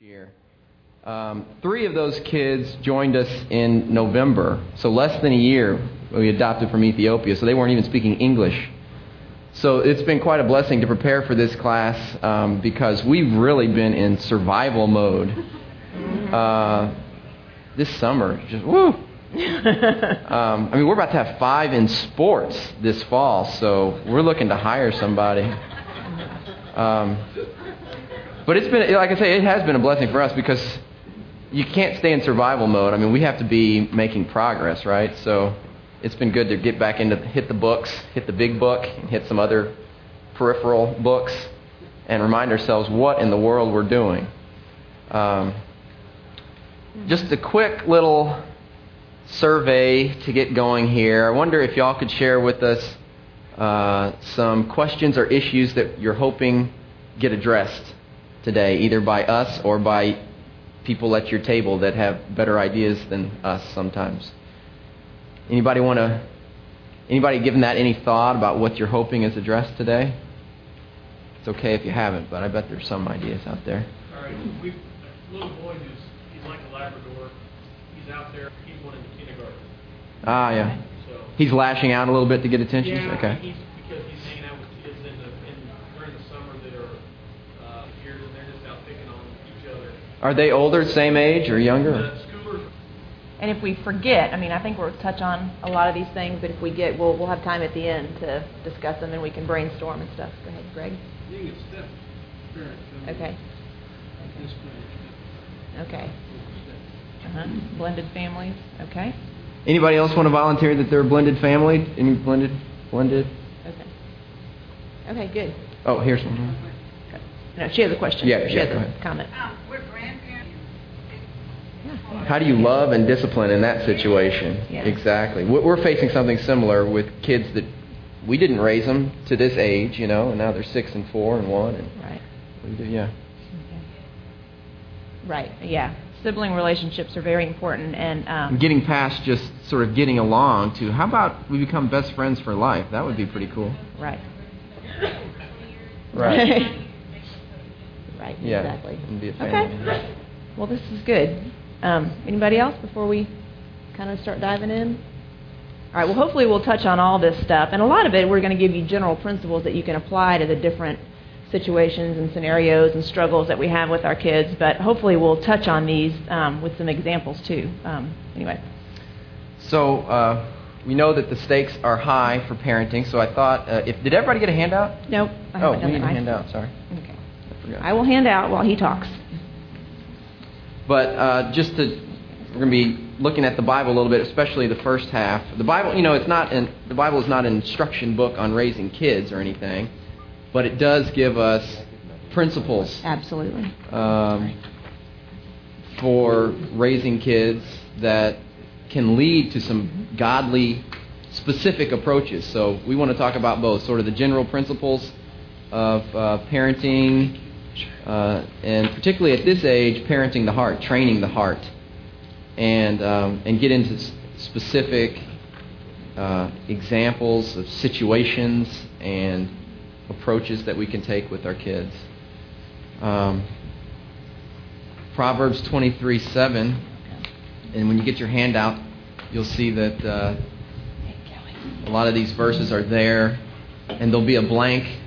year. Um, three of those kids joined us in November, so less than a year we adopted from Ethiopia, so they weren't even speaking English. So it's been quite a blessing to prepare for this class um, because we've really been in survival mode. Uh, this summer, just woo. um, I mean, we're about to have five in sports this fall, so we're looking to hire somebody. But it's been, like I say, it has been a blessing for us because you can't stay in survival mode. I mean, we have to be making progress, right? So it's been good to get back into hit the books, hit the big book, and hit some other peripheral books, and remind ourselves what in the world we're doing. Um, just a quick little survey to get going here. I wonder if y'all could share with us uh, some questions or issues that you're hoping get addressed today, either by us or by people at your table that have better ideas than us sometimes. Anybody want to? Anybody given that any thought about what you're hoping is addressed today? It's okay if you haven't, but I bet there's some ideas out there. All right, we've little boy who's he's like a Labrador. He's out there. He's going into kindergarten. Ah, yeah. So He's lashing out a little bit to get attention. yeah, okay. he's because he's hanging out with kids in the in during the summer that are uh, here and they're just out picking on each other. Are they older, same age, or younger? And if we forget, I mean, I think we'll touch on a lot of these things, but if we get, we'll, we'll have time at the end to discuss them and we can brainstorm and stuff. Go ahead, Greg. You can step parents. Okay. At this point, Okay. Uh-huh. Blended families. Okay. Anybody else want to volunteer that they're a blended family? Any blended? Blended? Okay. Okay, good. Oh, here's one. No, she has a question. Yeah, She yeah, has go a ahead. comment. Um, we're grandparents. Yeah. How do you love and discipline in that situation? Yeah. Exactly. We're facing something similar with kids that we didn't raise them to this age, you know, and now they're six and four and one, and Right. we do, yeah. Right. Yeah. Sibling relationships are very important, and um, getting past just sort of getting along to how about we become best friends for life? That would be pretty cool. right. Right. right. Yeah. Exactly. And be a family. Okay. Well, this is good. Um, anybody else before we kind of start diving in? All right. Well, hopefully we'll touch on all this stuff, and a lot of it we're going to give you general principles that you can apply to the different situations and scenarios and struggles that we have with our kids. But hopefully we'll touch on these um, with some examples too. Um, anyway. So uh, we know that the stakes are high for parenting. So I thought, uh, if did everybody get a handout? Nope. I Oh, we need a handout. Sorry, Okay. I forgot. I will hand out while he talks. But uh, just to, we're going to be looking at the Bible a little bit, especially the first half. The Bible, you know, it's not an, the Bible is not an instruction book on raising kids or anything, but it does give us principles Absolutely. um, for raising kids that can lead to some godly, specific approaches. So we want to talk about both, sort of the general principles of uh, parenting, uh, and particularly at this age, parenting the heart, training the heart, and um, and get into specific uh, examples of situations and approaches that we can take with our kids. Um, Proverbs 23 7. And when you get your handout, you'll see that uh, a lot of these verses are there, and there'll be a blank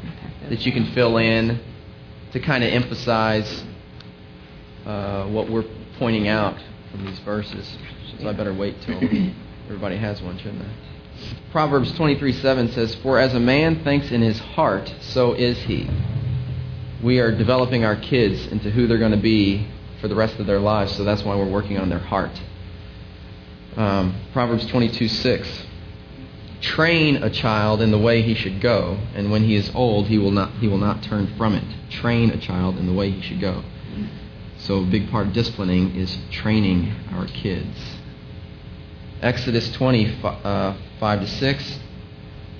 that you can fill in to kind of emphasize uh, what we're pointing out from these verses. So I better wait till everybody has one, shouldn't I? Proverbs 23 7 says, For as a man thinks in his heart, so is he. We are developing our kids into who they're going to be for the rest of their lives, so that's why we're working on their heart. Um, Proverbs 22 6. Train a child in the way he should go, and when he is old, he will not, he will not turn from it. Train a child in the way he should go. So, a big part of disciplining is training our kids. Exodus 20, uh, 5 to 6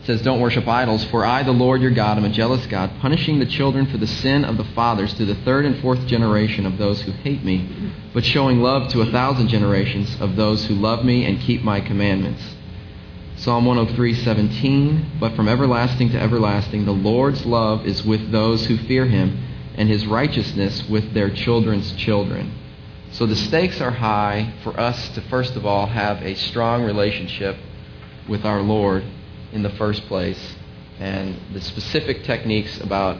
says, Don't worship idols, for I, the Lord your God, am a jealous God, punishing the children for the sin of the fathers to the third and fourth generation of those who hate me, but showing love to a thousand generations of those who love me and keep my commandments. Psalm 103:17 But from everlasting to everlasting the Lord's love is with those who fear him and his righteousness with their children's children. So the stakes are high for us to, first of all, have a strong relationship with our Lord in the first place. And the specific techniques about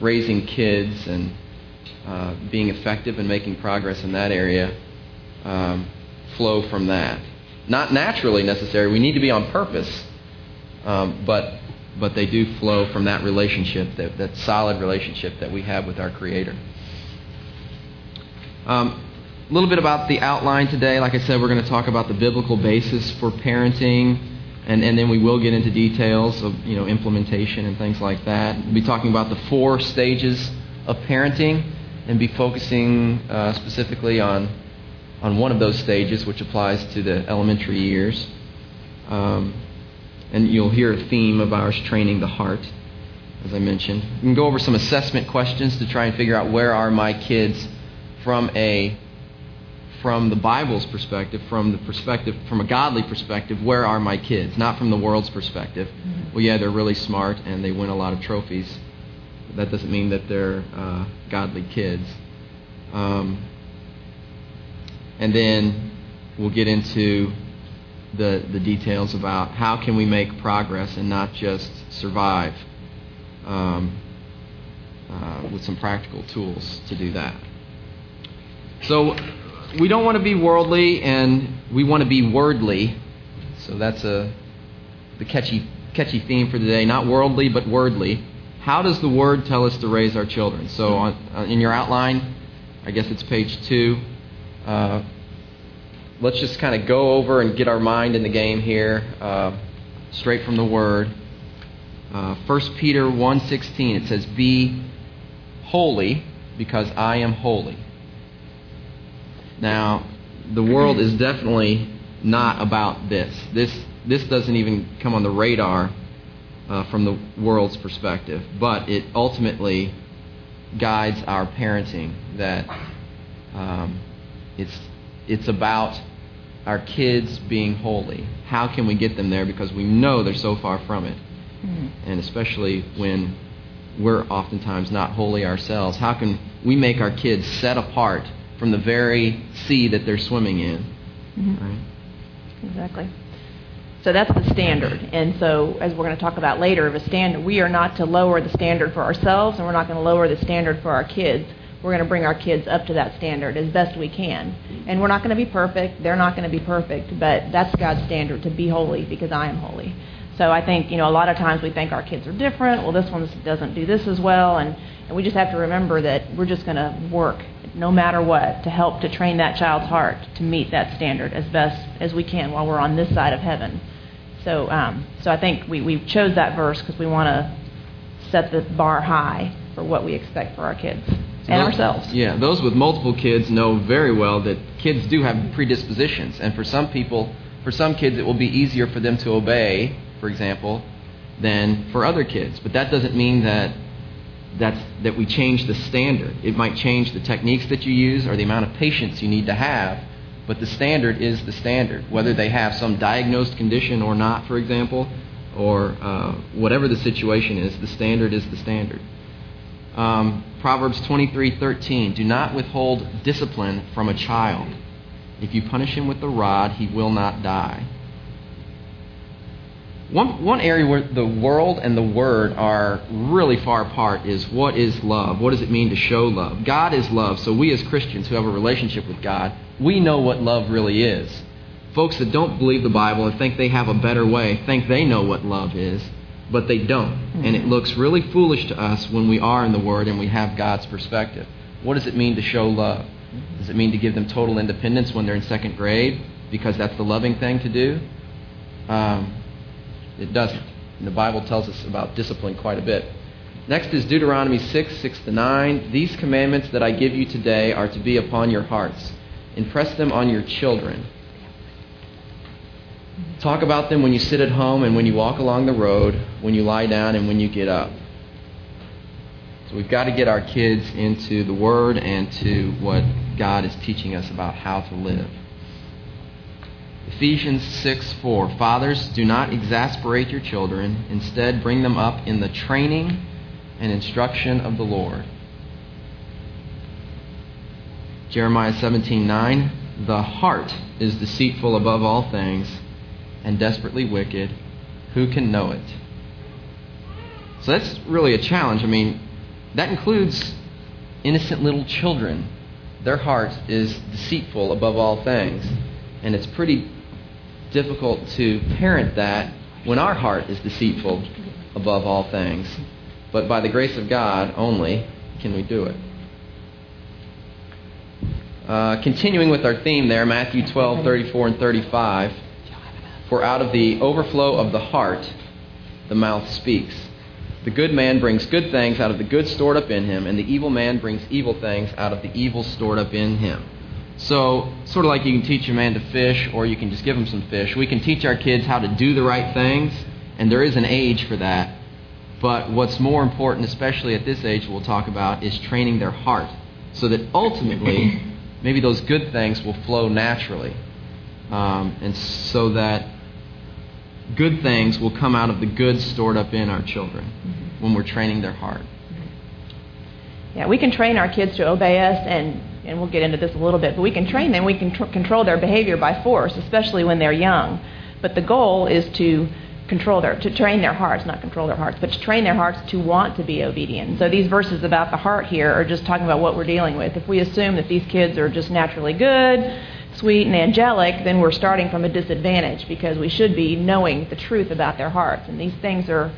raising kids and uh, being effective and making progress in that area um, flow from that. Not naturally necessary. We need to be on purpose, um, but but they do flow from that relationship, that, that solid relationship that we have with our Creator. Um, a little bit about the outline today. Like I said, we're going to talk about the biblical basis for parenting, and, and then we will get into details of you know implementation and things like that. We'll be talking about the four stages of parenting, and be focusing uh, specifically on on one of those stages, which applies to the elementary years. Um, and you'll hear a theme of ours training the heart, as I mentioned. We can go over some assessment questions to try and figure out where are my kids from a from the Bible's perspective, from the perspective from a godly perspective, where are my kids? Not from the world's perspective. Mm-hmm. Well, yeah, they're really smart and they win a lot of trophies. But that doesn't mean that they're uh, godly kids. Um, and then we'll get into the, the details about how can we make progress and not just survive um, uh, with some practical tools to do that. So we don't want to be worldly and we want to be wordly. So that's a the catchy catchy theme for today. Not worldly, but wordly. How does the Word tell us to raise our children? So on, uh, in your outline, I guess it's page two. Uh, let's just kind of go over and get our mind in the game here, uh, straight from the Word. Uh, 1 Peter 1.16, it says, Be holy because I am holy. Now, the world is definitely not about this. This, this doesn't even come on the radar uh, from the world's perspective, but it ultimately guides our parenting. That um, it's, it's about our kids being holy. How can we get them there? Because we know they're so far from it. Mm-hmm. And especially when we're oftentimes not holy ourselves, how can we make our kids set apart from the very sea that they're swimming in. Mm-hmm. Right? Exactly. So that's the standard. And so, as we're going to talk about later, of a standard, we are not to lower the standard for ourselves, and we're not going to lower the standard for our kids. We're going to bring our kids up to that standard as best we can. And we're not going to be perfect. They're not going to be perfect, but that's God's standard to be holy because I am holy. So I think, you know, a lot of times we think our kids are different. Well, this one doesn't do this as well. And, and we just have to remember that we're just going to work no matter what, to help to train that child's heart to meet that standard as best as we can while we're on this side of heaven. So, um, so I think we, we chose that verse because we want to set the bar high for what we expect for our kids and those, ourselves. Yeah, those with multiple kids know very well that kids do have predispositions, and for some people, for some kids, it will be easier for them to obey, for example, than for other kids. But that doesn't mean that that's, that we change the standard. It might change the techniques that you use or the amount of patience you need to have, but the standard is the standard. Whether they have some diagnosed condition or not, for example, or uh, whatever the situation is, the standard is the standard. Um, Proverbs 23:13 Do not withhold discipline from a child. If you punish him with the rod, he will not die. One, one area where the world and the word are really far apart is what is love? What does it mean to show love? God is love, so we as Christians who have a relationship with God, we know what love really is. Folks that don't believe the Bible and think they have a better way think they know what love is, but they don't. Mm-hmm. And it looks really foolish to us when we are in the Word and we have God's perspective. What does it mean to show love? Does it mean to give them total independence when they're in second grade because that's the loving thing to do? Um, it doesn't. And the Bible tells us about discipline quite a bit. Next is Deuteronomy 6, 6 to 9. These commandments that I give you today are to be upon your hearts. Impress them on your children. Talk about them when you sit at home and when you walk along the road, when you lie down and when you get up. So we've got to get our kids into the Word and to what God is teaching us about how to live. Ephesians 6 4. Fathers, do not exasperate your children. Instead, bring them up in the training and instruction of the Lord. Jeremiah 17:9, "The heart is deceitful above all things and desperately wicked. Who can know it?" So that's really a challenge. I mean, that includes innocent little children. Their heart is deceitful above all things. And it's pretty difficult to parent that when our heart is deceitful above all things. But by the grace of God only can we do it. Uh, continuing with our theme there, Matthew 12, 34, and 35. For out of the overflow of the heart, the mouth speaks. The good man brings good things out of the good stored up in him, and the evil man brings evil things out of the evil stored up in him. So, sort of like you can teach a man to fish, or you can just give him some fish. We can teach our kids how to do the right things, and there is an age for that. But what's more important, especially at this age, we'll talk about, is training their heart, so that ultimately, maybe those good things will flow naturally, um, and so that good things will come out of the good stored up in our children mm-hmm. when we're training their heart. Yeah, we can train our kids to obey us, and, and we'll get into this a little bit, but we can train them. We can tr- control their behavior by force, especially when they're young. But the goal is to control their, to train their hearts, not control their hearts, but to train their hearts to want to be obedient. So these verses about the heart here are just talking about what we're dealing with. If we assume that these kids are just naturally good, sweet and angelic, then we're starting from a disadvantage because we should be knowing the truth about their hearts. And these things are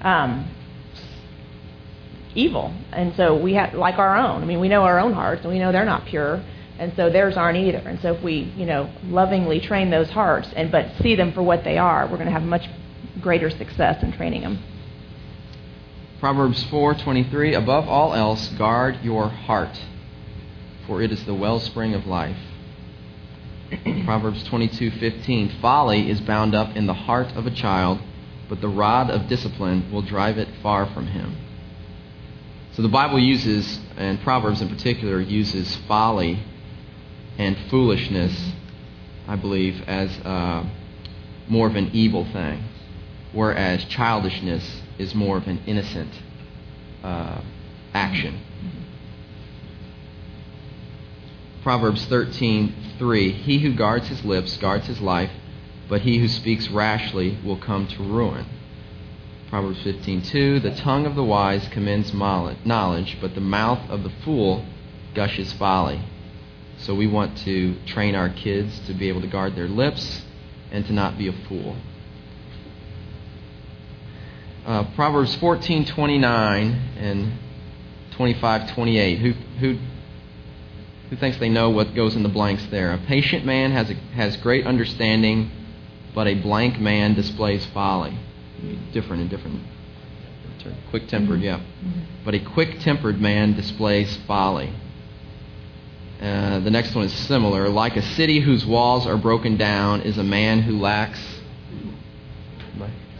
um, evil. And so we have, like our own, I mean, we know our own hearts and we know they're not pure. And so theirs aren't either. And so if we, you know, lovingly train those hearts and but see them for what they are, we're going to have much greater success in training them. Proverbs 4:23 Above all else guard your heart for it is the wellspring of life. Proverbs 22:15 Folly is bound up in the heart of a child, but the rod of discipline will drive it far from him. So the Bible uses, and Proverbs in particular, uses folly and foolishness, I believe, as uh, more of an evil thing, whereas childishness is more of an innocent uh, action. Proverbs 13:3 He who guards his lips guards his life, but he who speaks rashly will come to ruin. Proverbs 15:2 The tongue of the wise commends knowledge, but the mouth of the fool gushes folly. So we want to train our kids to be able to guard their lips and to not be a fool. Uh, Proverbs 14:29 and 25:28 who who who thinks they know what goes in the blanks there. A patient man has, a, has great understanding, but a blank man displays folly. Different and different. Quick tempered, yeah. But a quick tempered man displays folly. Uh, the next one is similar. Like a city whose walls are broken down is a man who lacks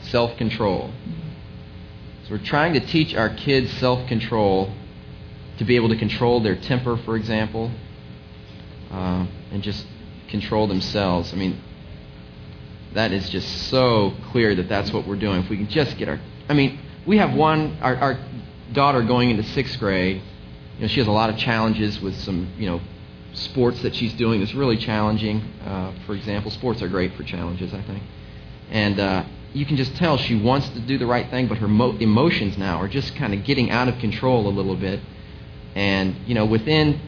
self control. So we're trying to teach our kids self control to be able to control their temper, for example, uh, and just control themselves. I mean, that is just so clear that that's what we're doing. If we can just get our, I mean, we have one, our, our daughter going into sixth grade. You know, she has a lot of challenges with some, you know, sports that she's doing that's really challenging. Uh, for example, sports are great for challenges, I think. And uh, you can just tell she wants to do the right thing, but her mo- emotions now are just kind of getting out of control a little bit. And, you know, within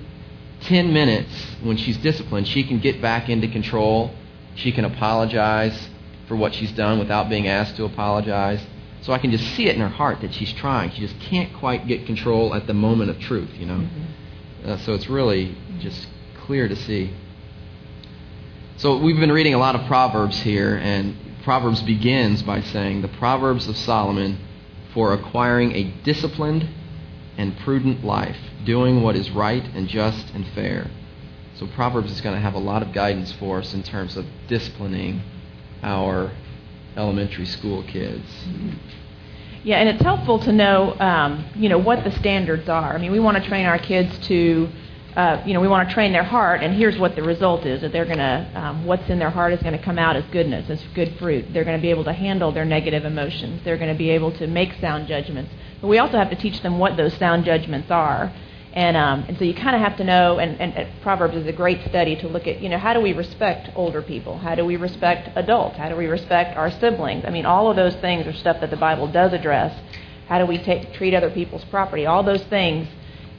10 minutes, when she's disciplined, she can get back into control. She can apologize for what she's done without being asked to apologize. So I can just see it in her heart that she's trying. She just can't quite get control at the moment of truth, you know. Mm-hmm. Uh, so it's really just clear to see. So we've been reading a lot of Proverbs here, and Proverbs begins by saying, The Proverbs of Solomon for acquiring a disciplined and prudent life, doing what is right and just and fair. So Proverbs is going to have a lot of guidance for us in terms of disciplining our elementary school kids. Yeah, and it's helpful to know, um, you know, what the standards are. I mean, we want to train our kids to, uh, you know, we want to train their heart, and here's what the result is: that they're going to, um, what's in their heart is going to come out as goodness, as good fruit. They're going to be able to handle their negative emotions. They're going to be able to make sound judgments. But we also have to teach them what those sound judgments are. And, um, and so you kind of have to know, and, and, and Proverbs is a great study to look at, you know, how do we respect older people? How do we respect adults? How do we respect our siblings? I mean, all of those things are stuff that the Bible does address. How do we take, treat other people's property? All those things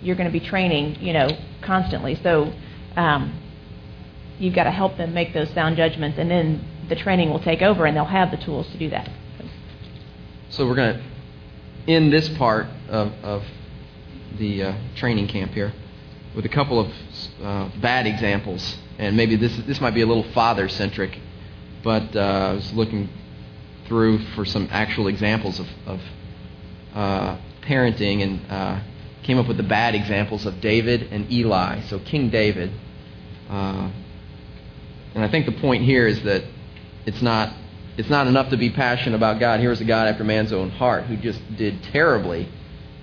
you're going to be training, you know, constantly. So um, you've got to help them make those sound judgments, and then the training will take over, and they'll have the tools to do that. So we're going to end this part of, of the uh, training camp here with a couple of uh, bad examples, and maybe this this might be a little father centric, but uh, I was looking through for some actual examples of, of uh, parenting and uh, came up with the bad examples of David and Eli. So King David, uh, and I think the point here is that it's not it's not enough to be passionate about God. Here's a God after man's own heart who just did terribly,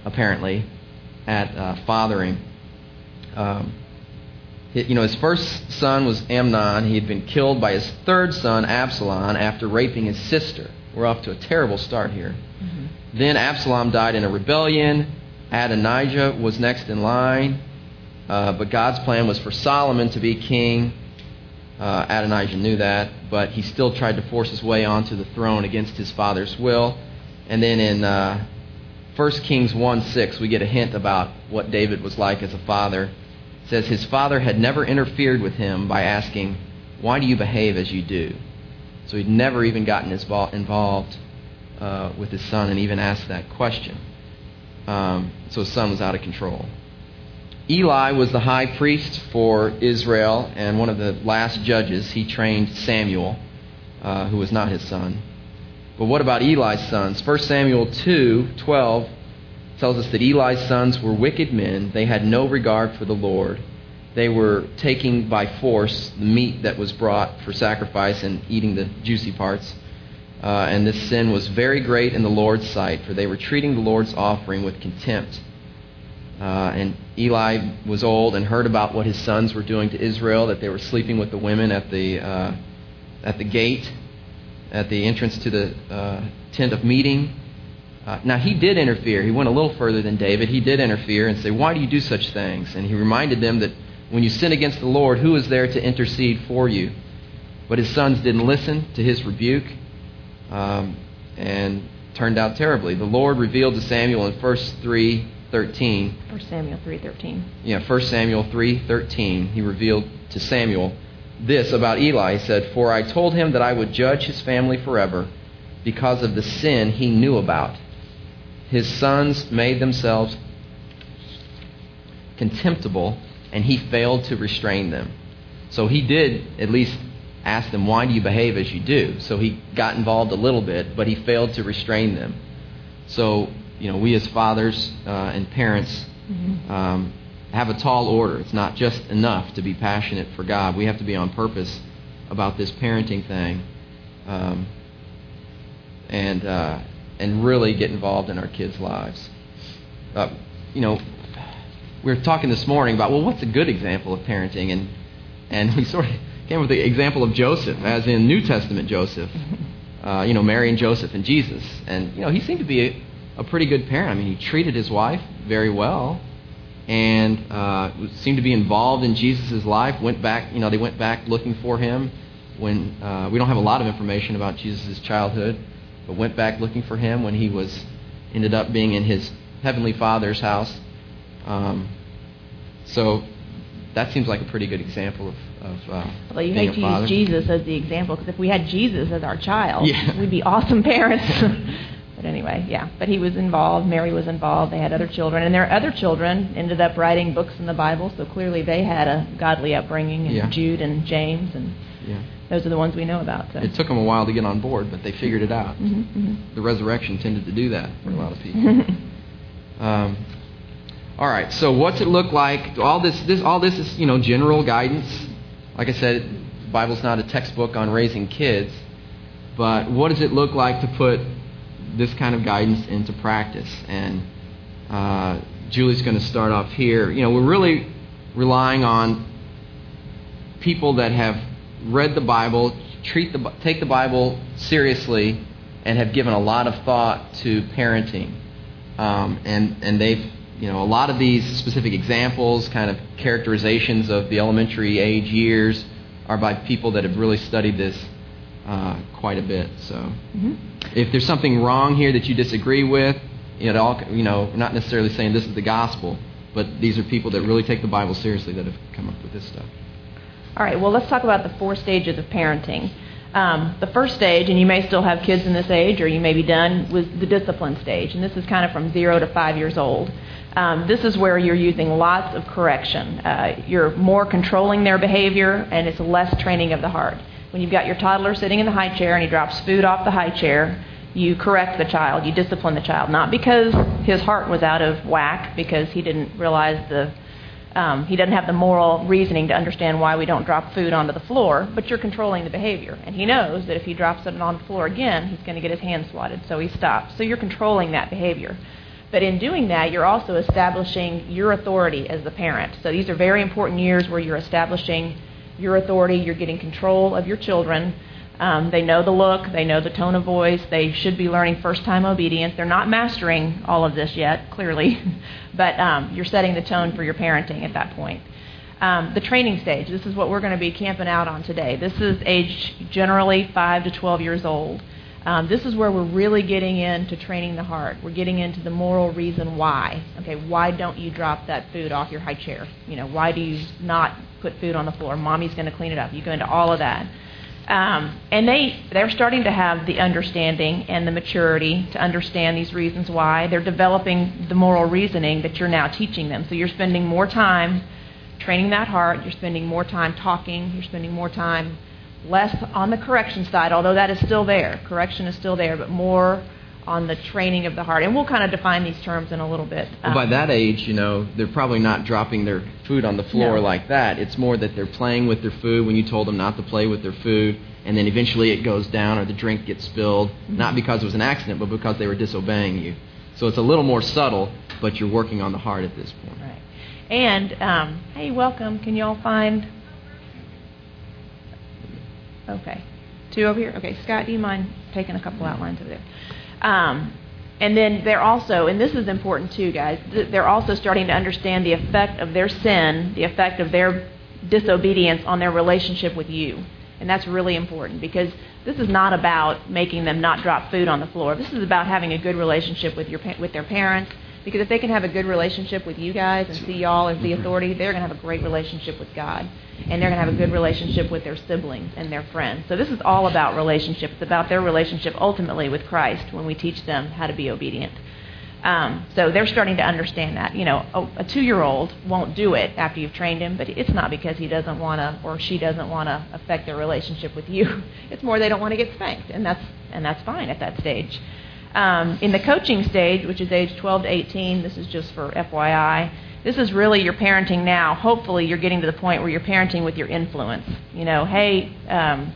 apparently, at uh, fathering. Um, you know, his first son was Amnon. He had been killed by his third son, Absalom, after raping his sister. We're off to a terrible start here. Mm-hmm. Then Absalom died in a rebellion. Adonijah was next in line. Uh, but God's plan was for Solomon to be king. Uh, Adonijah knew that, but he still tried to force his way onto the throne against his father's will. And then in uh, 1 Kings 1 6, we get a hint about what David was like as a father. It says, His father had never interfered with him by asking, Why do you behave as you do? So he'd never even gotten involved uh, with his son and even asked that question. Um, so his son was out of control. Eli was the high priest for Israel and one of the last judges. He trained Samuel, uh, who was not his son. But what about Eli's sons? 1 Samuel 2 12 tells us that Eli's sons were wicked men. They had no regard for the Lord. They were taking by force the meat that was brought for sacrifice and eating the juicy parts. Uh, and this sin was very great in the Lord's sight, for they were treating the Lord's offering with contempt. Uh, and Eli was old and heard about what his sons were doing to Israel, that they were sleeping with the women at the, uh, at the gate, at the entrance to the uh, tent of meeting. Uh, now, he did interfere. He went a little further than David. He did interfere and say, Why do you do such things? And he reminded them that when you sin against the Lord, who is there to intercede for you? But his sons didn't listen to his rebuke um, and turned out terribly. The Lord revealed to Samuel in 1 3 13. 1 Samuel 3:13. Yeah, 1 Samuel 3:13. He revealed to Samuel this about Eli. He said, "For I told him that I would judge his family forever because of the sin he knew about. His sons made themselves contemptible, and he failed to restrain them." So he did at least ask them, "Why do you behave as you do?" So he got involved a little bit, but he failed to restrain them. So you know, we as fathers uh, and parents mm-hmm. um, have a tall order. It's not just enough to be passionate for God. We have to be on purpose about this parenting thing, um, and uh, and really get involved in our kids' lives. Uh, you know, we were talking this morning about well, what's a good example of parenting, and and we sort of came with the example of Joseph, as in New Testament Joseph. Uh, you know, Mary and Joseph and Jesus, and you know, he seemed to be a, a pretty good parent. I mean, he treated his wife very well and uh, seemed to be involved in Jesus' life. Went back, you know, they went back looking for him when uh, we don't have a lot of information about Jesus' childhood, but went back looking for him when he was ended up being in his heavenly Father's house. Um, so that seems like a pretty good example of. of uh, well, you hate to father. use Jesus as the example because if we had Jesus as our child, yeah. we'd be awesome parents. But anyway, yeah. But he was involved. Mary was involved. They had other children, and their other children ended up writing books in the Bible. So clearly, they had a godly upbringing. And yeah. Jude and James, and yeah. those are the ones we know about. So. It took them a while to get on board, but they figured it out. Mm-hmm, mm-hmm. The resurrection tended to do that for a lot of people. um, all right. So, what's it look like? All this, this, all this is, you know, general guidance. Like I said, the Bible's not a textbook on raising kids, but what does it look like to put this kind of guidance into practice. And uh, Julie's going to start off here. You know, we're really relying on people that have read the Bible, treat the take the Bible seriously, and have given a lot of thought to parenting. Um, and and they've you know, a lot of these specific examples, kind of characterizations of the elementary age years, are by people that have really studied this uh, quite a bit. So, Mm-hmm. if there's something wrong here that you disagree with, you know, all, you know, not necessarily saying this is the gospel, but these are people that really take the Bible seriously that have come up with this stuff. All right, well, let's talk about the four stages of parenting. Um, the first stage, and you may still have kids in this age, or you may be done, was the discipline stage, and this is kind of from zero to five years old. Um, this is where you're using lots of correction. Uh, you're more controlling their behavior, and it's less training of the heart. When you've got your toddler sitting in the high chair and he drops food off the high chair, you correct the child, you discipline the child, not because his heart was out of whack, because he didn't realize the um, he doesn't have the moral reasoning to understand why we don't drop food onto the floor, but you're controlling the behavior. And he knows that if he drops it on the floor again, he's going to get his hand swatted, so he stops. So you're controlling that behavior. But in doing that, you're also establishing your authority as the parent. So these are very important years where you're establishing your authority, you're getting control of your children. Um, they know the look, they know the tone of voice, they should be learning first time obedience. They're not mastering all of this yet, clearly, but um, you're setting the tone for your parenting at that point. Um, the training stage, this is what we're going to be camping out on today. This is age generally 5 to 12 years old. Um, this is where we're really getting into training the heart. We're getting into the moral reason why. Okay, why don't you drop that food off your high chair? You know, why do you not put food on the floor? Mommy's going to clean it up. You go into all of that. Um, and they they're starting to have the understanding and the maturity to understand these reasons why. They're developing the moral reasoning that you're now teaching them. So you're spending more time training that heart. You're spending more time talking. You're spending more time less on the correction side, although that is still there. Correction is still there, but more on the training of the heart. And we'll kind of define these terms in a little bit. Well, by that age, you know, they're probably not dropping their food on the floor No. like that. It's more that they're playing with their food when you told them not to play with their food, and then eventually it goes down or the drink gets spilled, not because it was an accident, but because they were disobeying you. So it's a little more subtle, but you're working on the heart at this point. Right. And um, hey, welcome. Can you all find? Okay, two over here. Okay, Scott, do you mind taking a couple outlines over there? Um, and then they're also, and this is important too, guys. They're also starting to understand the effect of their sin, the effect of their disobedience on their relationship with you. And that's really important because this is not about making them not drop food on the floor. This is about having a good relationship with your with their parents. Because if they can have a good relationship with you guys and see y'all as the authority, they're going to have a great relationship with God, and they're going to have a good relationship with their siblings and their friends. So this is all about relationship. It's about their relationship ultimately with Christ when we teach them how to be obedient. Um, so they're starting to understand that. You know, a, a two-year-old won't do it after you've trained him, but it's not because he doesn't want to or she doesn't want to affect their relationship with you. It's more they don't want to get spanked, and that's and that's fine at that stage. Um, in the coaching stage, which is age 12 to 18, this is just for FYI. This is really your parenting now. Hopefully, you're getting to the point where you're parenting with your influence. You know, hey. Um,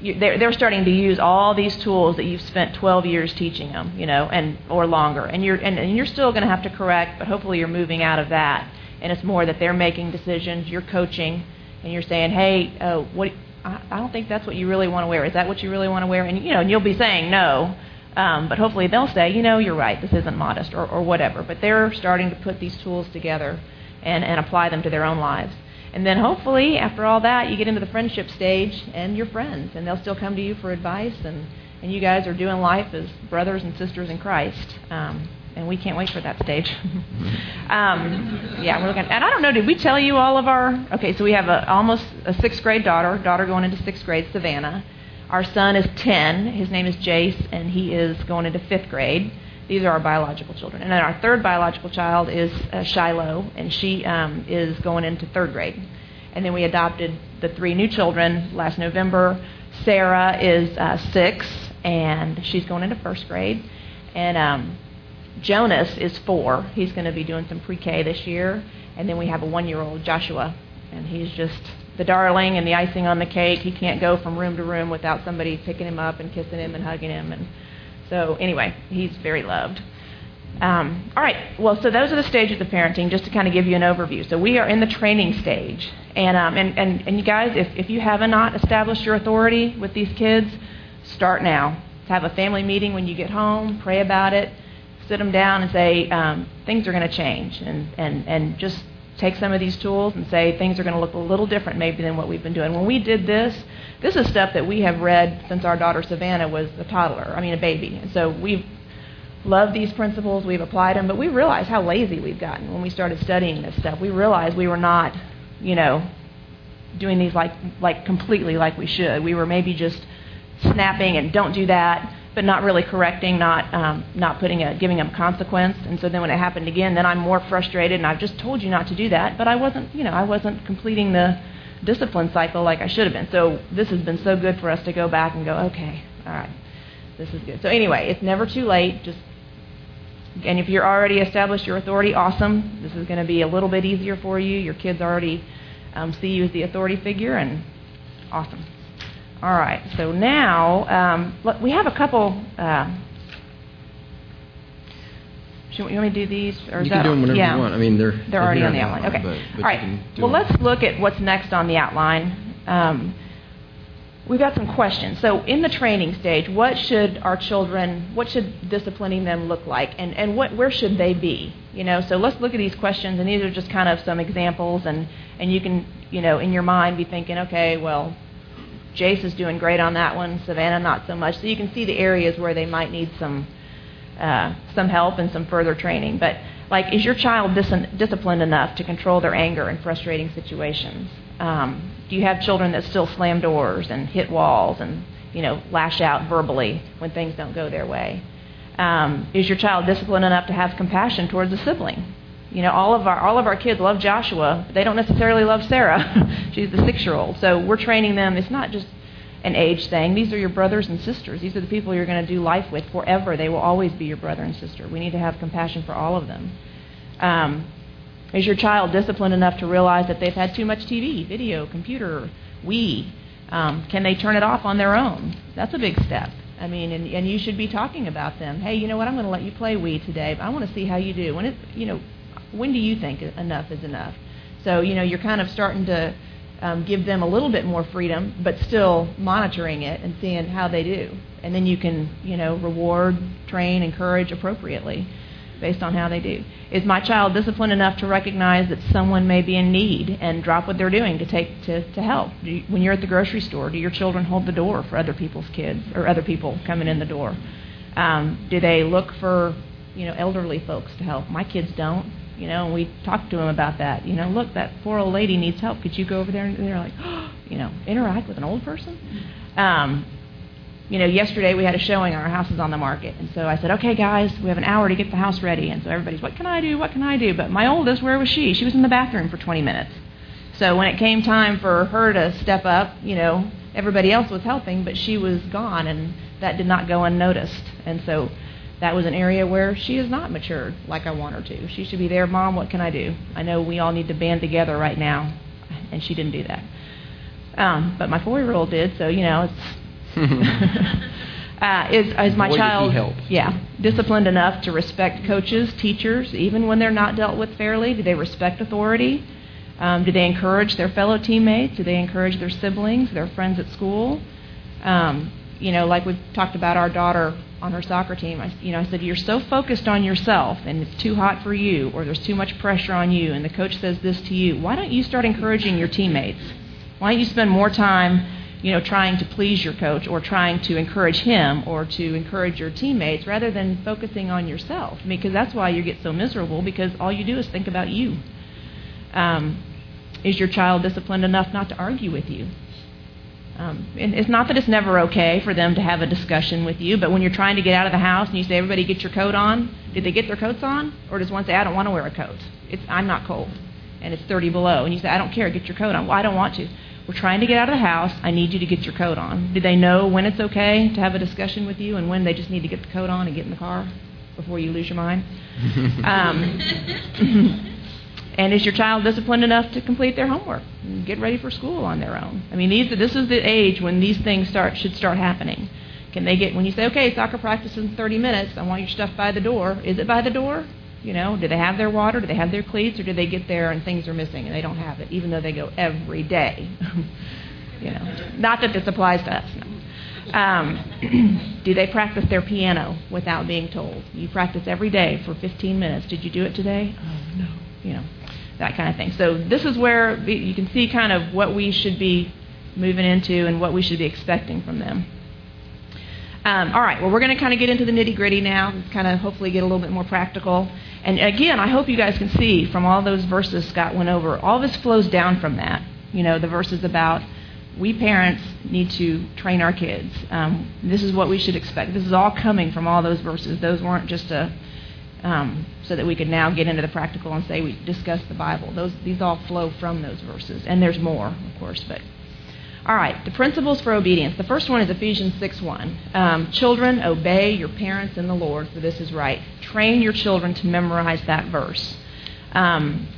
you, they're, they're starting to use all these tools that you've spent 12 years teaching them, you know, and or longer. And you're and, and you're still going to have to correct, but hopefully you're moving out of that. And it's more that they're making decisions, you're coaching, and you're saying, hey, uh, what? I, I don't think that's what you really want to wear. Is that what you really want to wear? And you know, and you'll be saying no. Um, but hopefully they'll say, you know, you're right. This isn't modest, or, or whatever. But they're starting to put these tools together and, and apply them to their own lives. And then hopefully, after all that, you get into the friendship stage and you're friends, and they'll still come to you for advice, and, and you guys are doing life as brothers and sisters in Christ. Um, and we can't wait for that stage. um, yeah, we're looking. And I don't know, did we tell you all of our? Okay, so we have a almost a sixth grade daughter, daughter going into sixth grade, Savannah. Our son is 10. His name is Jace, and he is going into fifth grade. These are our biological children. And then our third biological child is uh, Shiloh, and she um, is going into third grade. And then we adopted the three new children last November. Sarah is uh, six, and she's going into first grade. And um, Jonas is four. He's going to be doing some pre-K this year. And then we have a one-year-old Joshua, and he's just the darling and the icing on the cake. He can't go from room to room without somebody picking him up and kissing him and hugging him. And so, anyway, he's very loved. Um, all right. Well, so those are the stages of parenting, just to kind of give you an overview. So we are in the training stage, and um, and, and and you guys, if if you have not established your authority with these kids, start now. Have a family meeting when you get home. Pray about it. sit them down and say um, things are going to change, and, and, and just take some of these tools and say things are going to look a little different maybe than what we've been doing. When we did this, this is stuff that we have read since our daughter Savannah was a toddler, I mean a baby. And so we've loved these principles, we've applied them, but we realized how lazy we've gotten when we started studying this stuff. We realized we were not, you know, doing these like like completely like we should. We were maybe just snapping and don't do that, but not really correcting, not um, not putting a giving them consequence. And so then when it happened again, then I'm more frustrated, and I've just told you not to do that, but I wasn't, you know, I wasn't completing the discipline cycle like I should have been. So this has been so good for us to go back and go, okay, all right, this is good. So anyway, it's never too late. Just and if you're already established your authority, awesome. This is going to be a little bit easier for you. Your kids already um, see you as the authority figure, and awesome. All right. So now um, we have a couple. Uh, should, you want me to do these? Or you can do them whenever yeah. you want. I mean, they're they're, already on the outline. outline. Okay. But, but All right. Well, them. let's look at what's next on the outline. Um, we've got some questions. So, in the training stage, what should our children, what should disciplining them look like, and and what where should they be? You know. So let's look at these questions, and these are just kind of some examples, and and you can you know in your mind be thinking, okay, well. Jace is doing great on that one. Savannah, not so much. So you can see the areas where they might need some uh, some help and some further training. But like, is your child dis- disciplined enough to control their anger in frustrating situations? Um, do you have children that still slam doors and hit walls and you know lash out verbally when things don't go their way? Um, is your child disciplined enough to have compassion towards a sibling? You know, all of our all of our kids love Joshua, but they don't necessarily love Sarah. She's the six-year-old. So we're training them. It's not just an age thing. These are your brothers and sisters. These are the people you're going to do life with forever. They will always be your brother and sister. We need to have compassion for all of them. Um, is your child disciplined enough to realize that they've had too much TV, video, computer, Wii? Um, can they turn it off on their own? That's a big step. I mean, and, and you should be talking about them. Hey, you know what? I'm going to let you play Wii today, but I want to see how you do. When it, you know, when do you think enough is enough? So, you know, you're kind of starting to um, give them a little bit more freedom, but still monitoring it and seeing how they do. And then you can, you know, reward, train, encourage appropriately based on how they do. Is my child disciplined enough to recognize that someone may be in need and drop what they're doing to take to, to help? You, when you're at the grocery store, do your children hold the door for other people's kids or other people coming in the door? Um, do they look for, you know, elderly folks to help? My kids don't you know, and we talked to them about that. You know, look, that poor old lady needs help. Could you go over there? And they're like, oh, you know, interact with an old person. Um, you know, yesterday we had a showing. Our house is on the market, and so I said, okay, guys, we have an hour to get the house ready. And so everybody's, what can I do? What can I do? But my oldest, where was she? She was in the bathroom for 20 minutes. So when it came time for her to step up, you know, everybody else was helping, but she was gone, and that did not go unnoticed. And so that was an area where she is not matured like I want her to. She should be there, Mom, what can I do? I know we all need to band together right now. And she didn't do that. Um, but my four year old did, so, you know, it's. uh, is, is my Boy, child yeah disciplined enough to respect coaches teachers even when they're not dealt with fairly do they respect authority um, do they encourage their fellow teammates do they encourage their siblings their friends at school um, you know like we've talked about our daughter on her soccer team, I, you know, I said, You're so focused on yourself and it's too hot for you, or there's too much pressure on you, and the coach says this to you. Why don't you start encouraging your teammates? Why don't you spend more time, you know, trying to please your coach or trying to encourage him or to encourage your teammates rather than focusing on yourself? Because that's why you get so miserable because all you do is think about you. Um, is your child disciplined enough not to argue with you? Um, and it's not that it's never okay for them to have a discussion with you, but when you're trying to get out of the house and you say, everybody get your coat on, did they get their coats on? Or does one say, I don't want to wear a coat? It's, I'm not cold. And it's 30 below. And you say, I don't care, get your coat on. Well, I don't want to. We're trying to get out of the house. I need you to get your coat on. Do they know when it's okay to have a discussion with you and when they just need to get the coat on and get in the car before you lose your mind? um, And is your child disciplined enough to complete their homework and get ready for school on their own? I mean, these, this is the age when these things start should start happening. Can they get when you say, okay, soccer practice in 30 minutes, I want your stuff by the door. Is it by the door? You know, do they have their water? Do they have their cleats, or do they get there and things are missing and they don't have it, even though they go every day? you know, not that this applies to us. No. Um, do they practice their piano without being told? You practice every day for 15 minutes. Did you do it today? Oh, no. You know, that kind of thing. So this is where you can see kind of what we should be moving into and what we should be expecting from them. Um, all right, well, we're going to kind of get into the nitty gritty now, kind of hopefully get a little bit more practical. And again, I hope you guys can see from all those verses Scott went over, all this flows down from that. You know, the verses about we parents need to train our kids. Um, this is what we should expect. This is all coming from all those verses. Those weren't just a um, so that we could now get into the practical and say we discuss the Bible. Those these all flow from those verses, and there's more, of course, but. All right, the principles for obedience. The first one is Ephesians 6 1. Um, children, obey your parents in the Lord, for this is right. Train your children to memorize that verse. Um,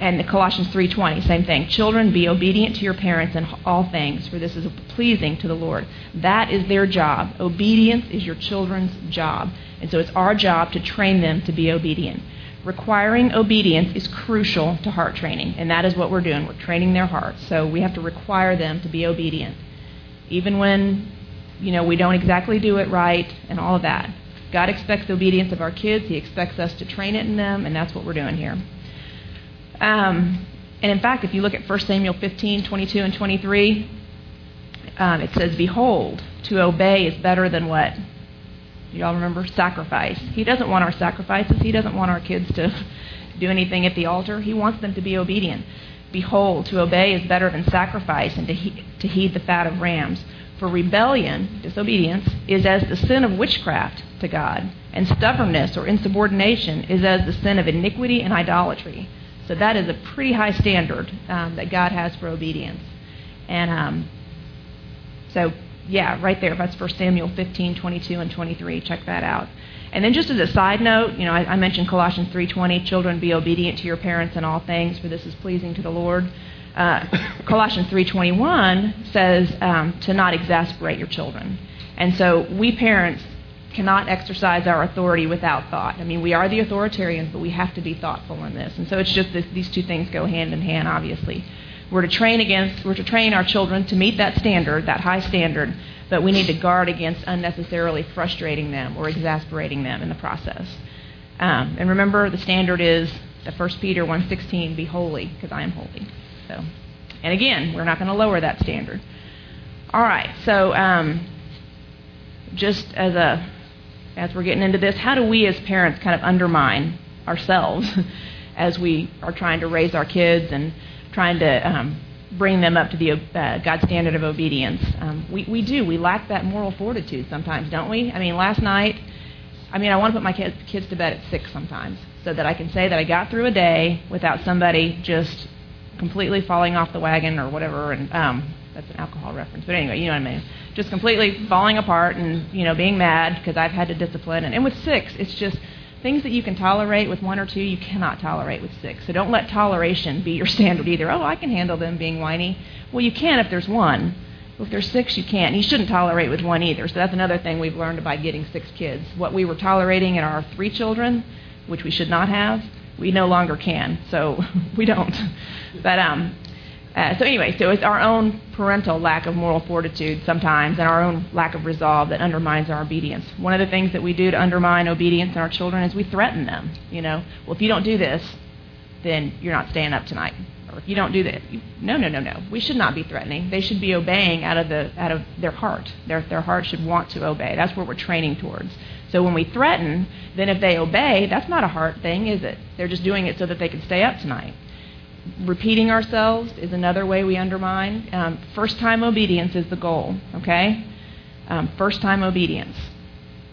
and Colossians 3:20, same thing. Children, be obedient to your parents in all things, for this is pleasing to the Lord. That is their job. Obedience is your children's job. And so it's our job to train them to be obedient. Requiring obedience is crucial to heart training, and that is what we're doing. We're training their hearts. So we have to require them to be obedient. Even when, you know, we don't exactly do it right and all of that. God expects obedience of our kids. He expects us to train it in them, and that's what we're doing here. Um, and in fact, if you look at 1 Samuel 15, 22, and 23, um, it says, Behold, to obey is better than what? Y'all remember? Sacrifice. He doesn't want our sacrifices. He doesn't want our kids to do anything at the altar. He wants them to be obedient. Behold, to obey is better than sacrifice, and to, he- to heed the fat of rams. For rebellion, disobedience, is as the sin of witchcraft to God, and stubbornness or insubordination is as the sin of iniquity and idolatry. So that is a pretty high standard um, that God has for obedience. And um, so yeah, right there. That's 1 Samuel 15, 22, and 23. Check that out. And then just as a side note, you know, I, I mentioned Colossians 3:20, children be obedient to your parents in all things, for this is pleasing to the Lord. Uh, Colossians 3:21 says um, to not exasperate your children. And so we parents cannot exercise our authority without thought. I mean, we are the authoritarians, but we have to be thoughtful in this. And so it's just this, these two things go hand in hand, obviously. We're to train against, we're to train our children to meet that standard, that high standard, but we need to guard against unnecessarily frustrating them or exasperating them in the process. Um, and remember, the standard is the 1 Peter 1:16, "Be holy, because I am holy." So, and again, we're not going to lower that standard. All right. So, um, just as a as we're getting into this, how do we as parents kind of undermine ourselves as we are trying to raise our kids and trying to um, bring them up to the uh, God's standard of obedience. Um, we, we do. We lack that moral fortitude sometimes, don't we? I mean, last night, I mean, I want to put my kids, kids to bed at 6 sometimes so that I can say that I got through a day without somebody just completely falling off the wagon or whatever. And um, that's an alcohol reference. But anyway, you know what I mean. Just completely falling apart and, you know, being mad because I've had to discipline. And, and with 6, it's just Things that you can tolerate with one or two, you cannot tolerate with six. So don't let toleration be your standard either. Oh, I can handle them being whiny. Well, you can if there's one. If there's six, you can't. And you shouldn't tolerate with one either. So that's another thing we've learned by getting six kids. What we were tolerating in our three children, which we should not have, we no longer can. So we don't. But um, uh, so anyway, so it's our own parental lack of moral fortitude sometimes and our own lack of resolve that undermines our obedience. One of the things that we do to undermine obedience in our children is we threaten them. You know, well, if you don't do this, then you're not staying up tonight. Or if you don't do that, you, no, no, no, no. We should not be threatening. They should be obeying out of the out of their heart. Their their heart should want to obey. That's what we're training towards. So when we threaten, then if they obey, that's not a heart thing, is it? They're just doing it so that they can stay up tonight repeating ourselves is another way we undermine. Um, first time obedience is the goal, okay? Um, first time obedience.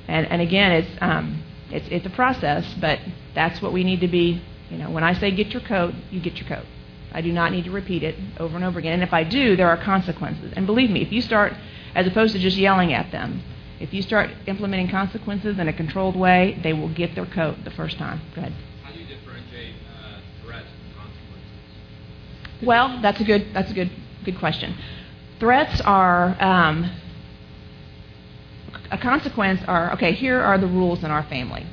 And, and again, it's, um, it's, it's a process, but that's what we need to be. You know, when I say get your coat, you get your coat. I do not need to repeat it over and over again. And if I do, there are consequences. And believe me, if you start, as opposed to just yelling at them, if you start implementing consequences in a controlled way, they will get their coat the first time. Go ahead. Well, that's a good that's a good good question. Threats are um, a consequence. Are okay. Here are the rules in our family.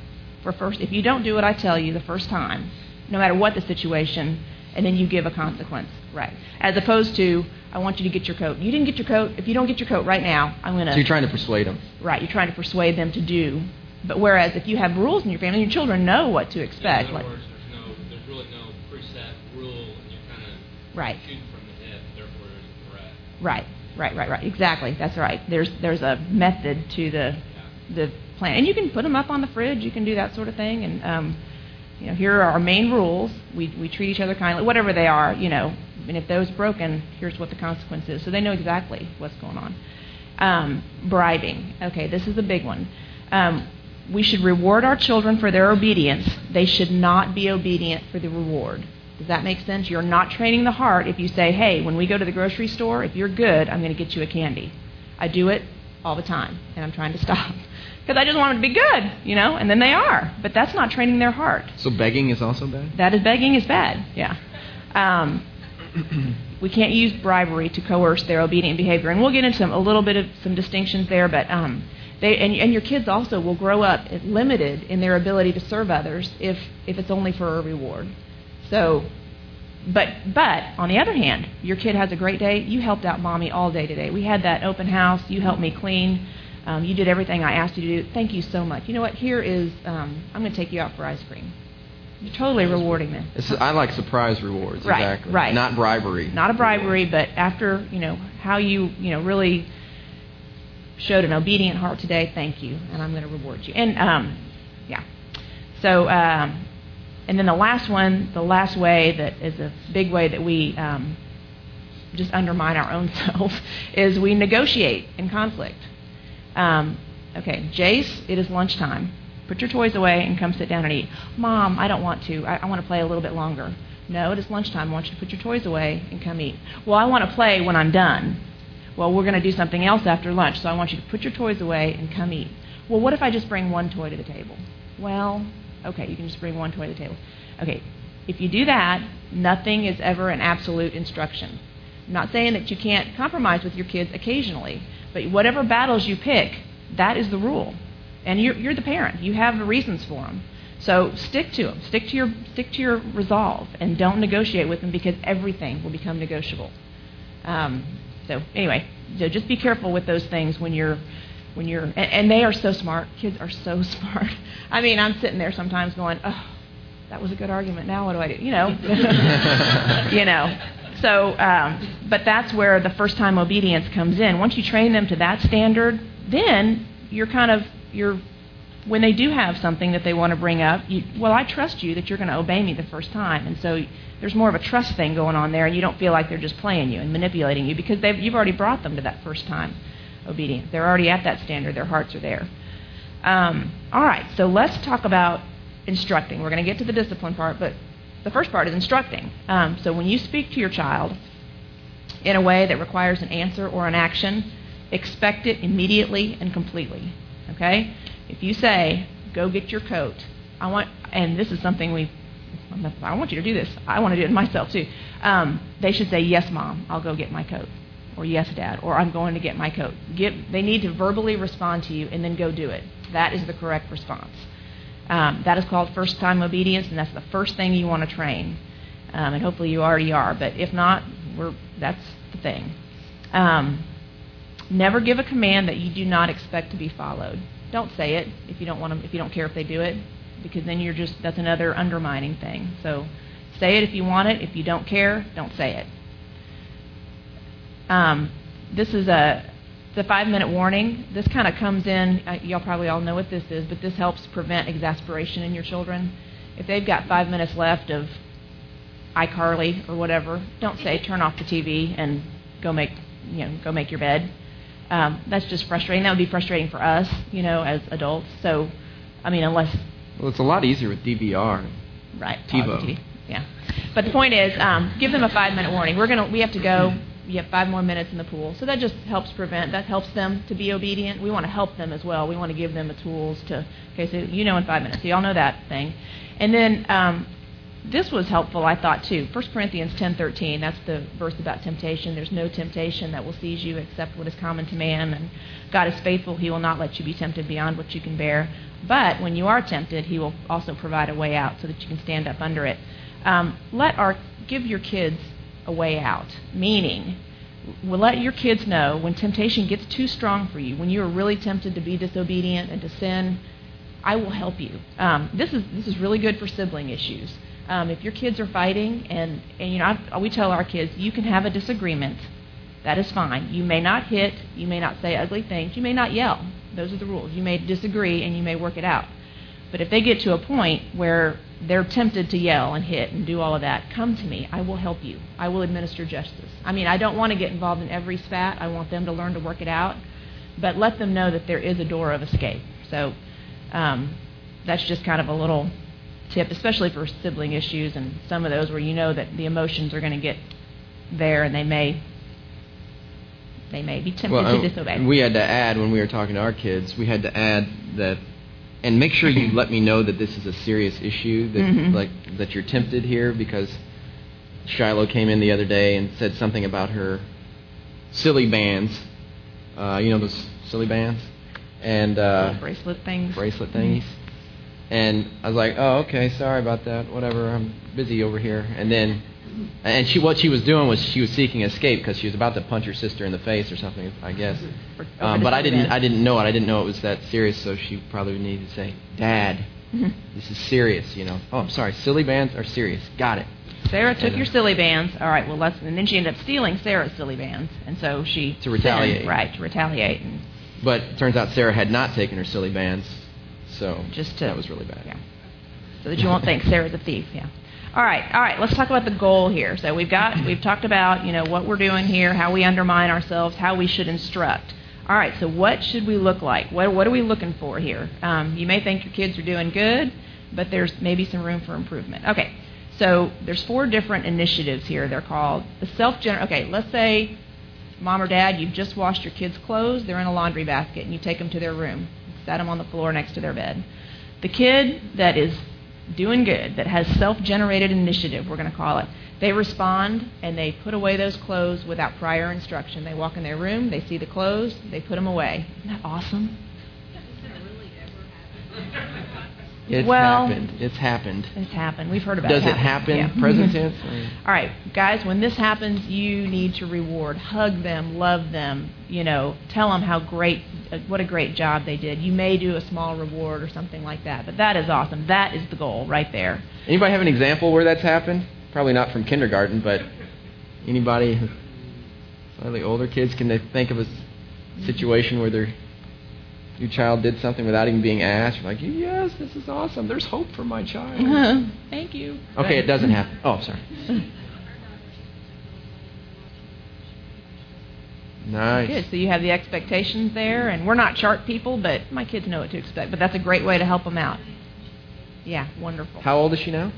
For first, if you don't do what I tell you the first time, no matter what the situation, and then you give a consequence, right? As opposed to, I want you to get your coat. You didn't get your coat. If you don't get your coat right now, I'm going to. So you're trying to persuade them. Right, you're trying to persuade them to do. But whereas if you have rules in your family, your children know what to expect. Like, words, threat. right, right, right, right. Exactly. That's right. There's there's a method to the the plan, and you can put them up on the fridge. You can do that sort of thing, and um, you know, here are our main rules. We we treat each other kindly, whatever they are. You know, and if those broken, here's what the consequence is. So they know exactly what's going on. Um, bribing. Okay, this is a big one. Um, we should reward our children for their obedience. They should not be obedient for the reward. Does that make sense? You're not training the heart if you say, hey, when we go to the grocery store, if you're good, I'm going to get you a candy. I do it all the time, and I'm trying to stop. Because I just want them to be good, you know, and then they are. But that's not training their heart. So begging is also bad? That is begging is bad. Yeah. Um, we can't use bribery to coerce their obedient behavior, and we'll get into some, a little bit of some distinctions there. But um, they and, and your kids also will grow up limited in their ability to serve others if if it's only for a reward. So, but but on the other hand, your kid has a great day. You helped out mommy all day today. We had that open house. You helped me clean. Um, you did everything I asked you to do. Thank you so much. You know what? Here is um, I'm going to take you out for ice cream. You're totally rewarding them. Is, I like surprise rewards. Right, exactly. right. Not bribery. Not a bribery, but after you know how you you know really showed an obedient heart today. Thank you, and I'm going to reward you. And um, yeah, so um, and then the last one, the last way that is a big way that we um, just undermine our own self is we negotiate in conflict. Um, okay, Jace, it is lunchtime. Put your toys away and come sit down and eat. Mom, I don't want to. I, I want to play a little bit longer. No, it is lunchtime. I want you to put your toys away and come eat. Well, I want to play when I'm done. Well, we're going to do something else after lunch, so I want you to put your toys away and come eat. Well, what if I just bring one toy to the table? Well, okay, you can just bring one toy to the table. Okay, if you do that, nothing is ever an absolute instruction. I'm not saying that you can't compromise with your kids occasionally, but whatever battles you pick, that is the rule. And you're, you're the parent. You have the reasons for them. So stick to them. Stick to your stick to your resolve, and don't negotiate with them because everything will become negotiable. Um, so anyway, so just be careful with those things when you're when you're and, and they are so smart. Kids are so smart. I mean, I'm sitting there sometimes going, oh, that was a good argument. Now what do I do? You know, you know. So, um, but that's where the first time obedience comes in. Once you train them to that standard, then you're kind of you're when they do have something that they want to bring up. You, well, I trust you that you're going to obey me the first time, and so there's more of a trust thing going on there, and you don't feel like they're just playing you and manipulating you because they've, you've already brought them to that first time obedience. They're already at that standard. Their hearts are there. Um, all right, so let's talk about instructing. We're going to get to the discipline part, but the first part is instructing. Um, so when you speak to your child in a way that requires an answer or an action, expect it immediately and completely. Okay? If you say, "Go get your coat," I want, and this is something we, I want you to do this. I want to do it myself too. Um, they should say, "Yes, mom, I'll go get my coat," or "Yes, dad," or "I'm going to get my coat." Give, they need to verbally respond to you and then go do it. That is the correct response. Um, that is called first time obedience, and that's the first thing you want to train. Um, and hopefully you already are, but if not, that's the thing. Um, never give a command that you do not expect to be followed. Don't say it if you don't want them, if you don't care if they do it, because then you're just that's another undermining thing. So say it if you want it. If you don't care, don't say it. Um, this is a the five minute warning. This kind of comes in. Uh, y'all probably all know what this is, but this helps prevent exasperation in your children. If they've got five minutes left of iCarly or whatever, don't say turn off the TV and go make you know go make your bed. Um, that's just frustrating. That would be frustrating for us, you know, as adults. So, I mean, unless Well, it's a lot easier with DVR. right, TiVo. TV. Yeah, but the point is, um, give them a five minute warning. We're gonna we have to go. You have five more minutes in the pool, so that just helps prevent. That helps them to be obedient. We want to help them as well. We want to give them the tools to. Okay, so you know in five minutes. So y'all know that thing, and then. Um, this was helpful, I thought too. 1 Corinthians 10:13. That's the verse about temptation. There's no temptation that will seize you except what is common to man, and God is faithful. He will not let you be tempted beyond what you can bear. But when you are tempted, He will also provide a way out so that you can stand up under it. Um, let our give your kids a way out. Meaning, will let your kids know when temptation gets too strong for you, when you are really tempted to be disobedient and to sin, I will help you. Um, this is this is really good for sibling issues. Um, if your kids are fighting, and, and you know, I, we tell our kids, you can have a disagreement. That is fine. You may not hit, you may not say ugly things, you may not yell. Those are the rules. You may disagree, and you may work it out. But if they get to a point where they're tempted to yell and hit and do all of that, come to me. I will help you. I will administer justice. I mean, I don't want to get involved in every spat. I want them to learn to work it out. But let them know that there is a door of escape. So um, that's just kind of a little tip, especially for sibling issues and some of those where you know that the emotions are going to get there and they may they may be tempted well, to disobey. We had to add when we were talking to our kids, we had to add that and make sure you let me know that this is a serious issue that Mhm. like that you're tempted here because Shiloh came in the other day and said something about her silly bands. Uh, you know those silly bands and uh, bracelet things. bracelet thingies. And I was like, "Oh, okay, sorry about that. Whatever. I'm busy over here." And then, and she what she was doing was she was seeking escape because she was about to punch her sister in the face or something, I guess. Um, but I didn't. I didn't know it. I didn't know it was that serious. So she probably needed to say, "Dad, this is serious." You know. Oh, I'm sorry. Silly bands are serious. Got it. Sarah took And, uh, your silly bands. All right, well, let's. And then she ended up stealing Sarah's silly bands, and so she To retaliate. sinned, right? To retaliate, and But it turns out Sarah had not taken her silly bands, so just to that was really bad. Yeah. So that you won't think Sarah's a thief. Yeah. All right. All right. Let's talk about the goal here. So we've got we've talked about you know what we're doing here, how we undermine ourselves, how we should instruct. All right. So what should we look like? What what are we looking for here? Um, you may think your kids are doing good, but there's maybe some room for improvement. Okay. So there's four different initiatives here. They're called the self gener. Okay. Let's say mom or dad, you've just washed your kids' clothes. They're in a laundry basket, and you take them to their room, set them on the floor next to their bed. The kid that is doing good, that has self generated initiative, we're going to call it, they respond and they put away those clothes without prior instruction. They walk in their room, they see the clothes, they put them away. Isn't that awesome? It's Well- happened. It's happened. It's happened. We've heard about Does it. it happen? Yeah. Present tense? All right, guys, when this happens, you need to reward, hug them, love them, you know, tell them how great, uh, what a great job they did. You may do a small reward or something like that, but that is awesome. That is the goal right there. Anybody have an example where that's happened? Probably not from kindergarten, but anybody, slightly older kids, can they think of a situation where their your child did something without even being asked? You're like, yes, this is awesome. There's hope for my child. Thank you. Okay, it doesn't happen. Oh, sorry. Nice. Good. So you have the expectations there, and we're not chart people, but my kids know what to expect. But that's a great way to help them out. Yeah, wonderful. How old is she now?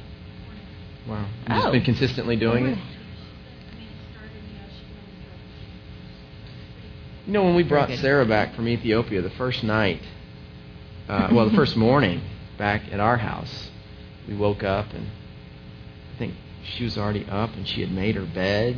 Wow. You've just Oh. been consistently doing it? You know, when we brought. Sarah back from Ethiopia the first night, uh, well, the first morning back at our house, we woke up and I think she was already up and she had made her bed.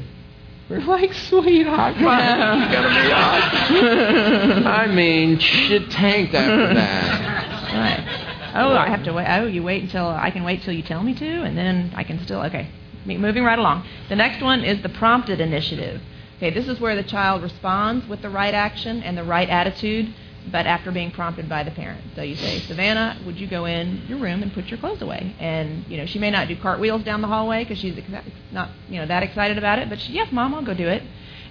We're like, sweet high five. She's gonna be up. I mean, shit tanked after that. Right. Oh, I have to wait. Oh, you wait until I can wait till you tell me to, and then I can still. Okay. Moving right along. The next one is the prompted initiative. Okay, this is where the child responds with the right action and the right attitude, but after being prompted by the parent. So you say, Savannah, would you go in your room and put your clothes away? And you know she may not do cartwheels down the hallway because she's not you know that excited about it, but she, yes, mom, I'll go do it.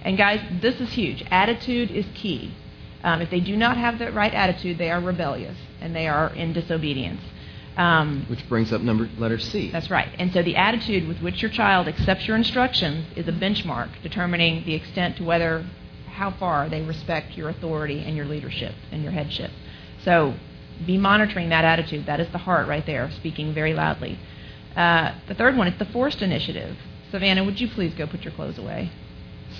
And guys, this is huge. Attitude is key. Um, if they do not have the right attitude, they are rebellious and they are in disobedience. Um, Which brings up number letter C. that's right. And so the attitude with which your child accepts your instructions is a benchmark determining the extent to whether how far they respect your authority and your leadership and your headship. So be monitoring that attitude. That is the heart right there, speaking very loudly. Uh, the third one is the forced initiative. Savannah, would you please go put your clothes away?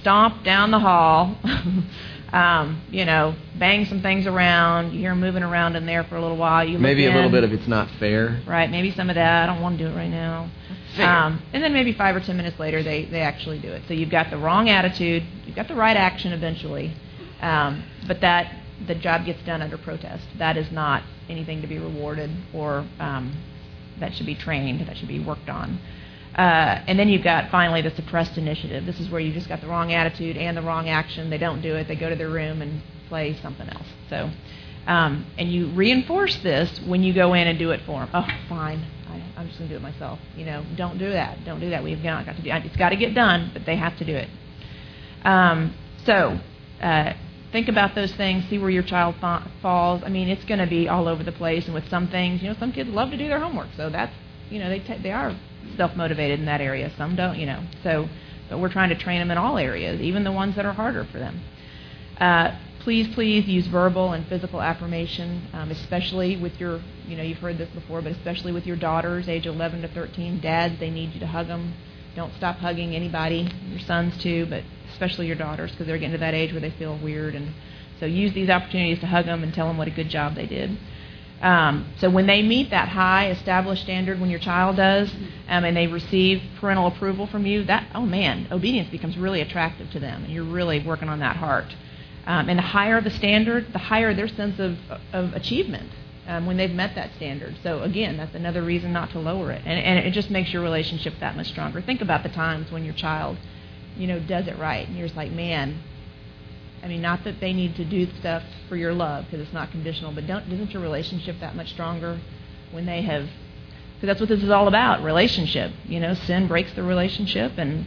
Stomp down the hall. um, you know, bang some things around. You're moving around in there for a little while. You Maybe a little bit if it's not fair. Right, maybe some of that. I don't want to do it right now. Um, and then maybe five or ten minutes later, they, they actually do it. So you've got the wrong attitude, you've got the right action eventually, um, but that the job gets done under protest. That is not anything to be rewarded or um, that should be trained. That should be worked on. Uh, and then you've got finally the suppressed initiative. This is where you've just got the wrong attitude and the wrong action. They don't do it. They go to their room and play something else. So, um, and you reinforce this when you go in and do it for them. Oh, fine. I, I'm just going to do it myself. You know, don't do that. Don't do that. We've not got to do. It's got to get done, but they have to do it. Um, so, uh, think about those things. See where your child fa- falls. I mean, it's going to be all over the place. And with some things, you know, some kids love to do their homework, so that's you know they t- they are self motivated in that area. Some don't, you know. So, but we're trying to train them in all areas, even the ones that are harder for them. Uh, please, please use verbal and physical affirmation, um, especially with your, you know, you've heard this before, but especially with your daughters, age 11 to 13. Dads, they need you to hug them. Don't stop hugging anybody, your sons too, but especially your daughters, because they're getting to that age where they feel weird. And so use these opportunities to hug them and tell them what a good job they did. Um, so when they meet that high established standard, when your child does, um, and they receive parental approval from you, that oh man, obedience becomes really attractive to them, and you're really working on that heart. Um, and the higher the standard, the higher their sense of, of achievement um, when they've met that standard. So again, that's another reason not to lower it, and, and it just makes your relationship that much stronger. Think about the times when your child, you know, does it right, and you're just like, man, I mean, not that they need to do stuff for your love because it's not conditional, but don't, isn't your relationship that much stronger when they have? Because that's what this is all about relationship. You know, sin breaks the relationship, and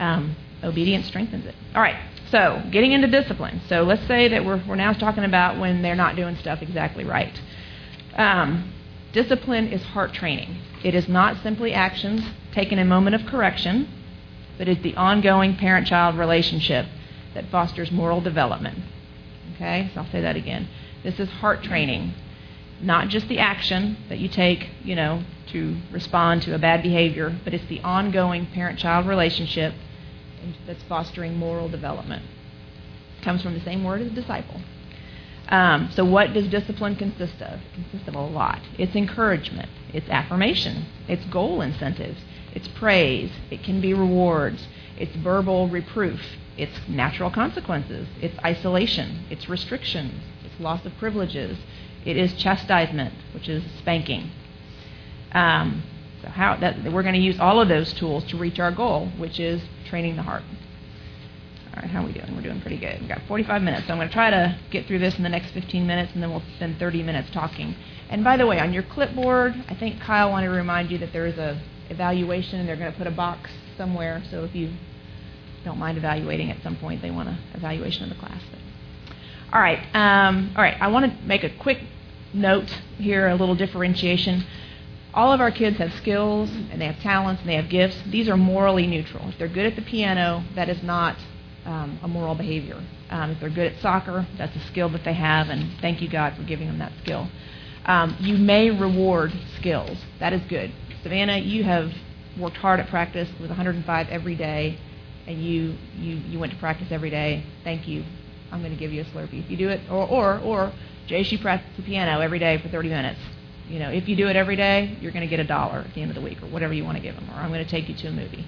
um, obedience strengthens it. All right, so getting into discipline. So let's say that we're, we're now talking about when they're not doing stuff exactly right. Um, discipline is heart training, it is not simply actions taken in a moment of correction, but it's the ongoing parent child relationship that fosters moral development. Okay, so I'll say that again. This is heart training, not just the action that you take, you know, to respond to a bad behavior, but it's the ongoing parent-child relationship that's fostering moral development. It comes from the same word as disciple. Um, so, what does discipline consist of? It consists of a lot. It's encouragement, it's affirmation, it's goal incentives, it's praise, it can be rewards, it's verbal reproof, it's natural consequences, it's isolation, it's restrictions, it's loss of privileges, it is chastisement, which is spanking. Um, so how that we're going to use all of those tools to reach our goal, which is training the heart. All right, how are we doing? We're doing pretty good. We've got 45 minutes, so I'm going to try to get through this in the next 15 minutes, and then we'll spend 30 minutes talking. And by the way, on your clipboard, I think Kyle wanted to remind you that there is a evaluation, and they're going to put a box somewhere. So if you don't mind evaluating at some point. They want an evaluation of the class. But. All right, um, all right. I want to make a quick note here, a little differentiation. All of our kids have skills and they have talents and they have gifts. These are morally neutral. If they're good at the piano, that is not um, a moral behavior. Um, if they're good at soccer, that's a skill that they have, and thank you, God, for giving them that skill. Um, you may reward skills. That is good. Savannah, you have worked hard at practice with 105 every day and you, you, you went to practice every day, thank you. I'm going to give you a Slurpee. If you do it, or, or, or Jay, she practices the piano every day for 30 minutes. You know, if you do it every day, you're going to get a dollar at the end of the week, or whatever you want to give them. Or I'm going to take you to a movie.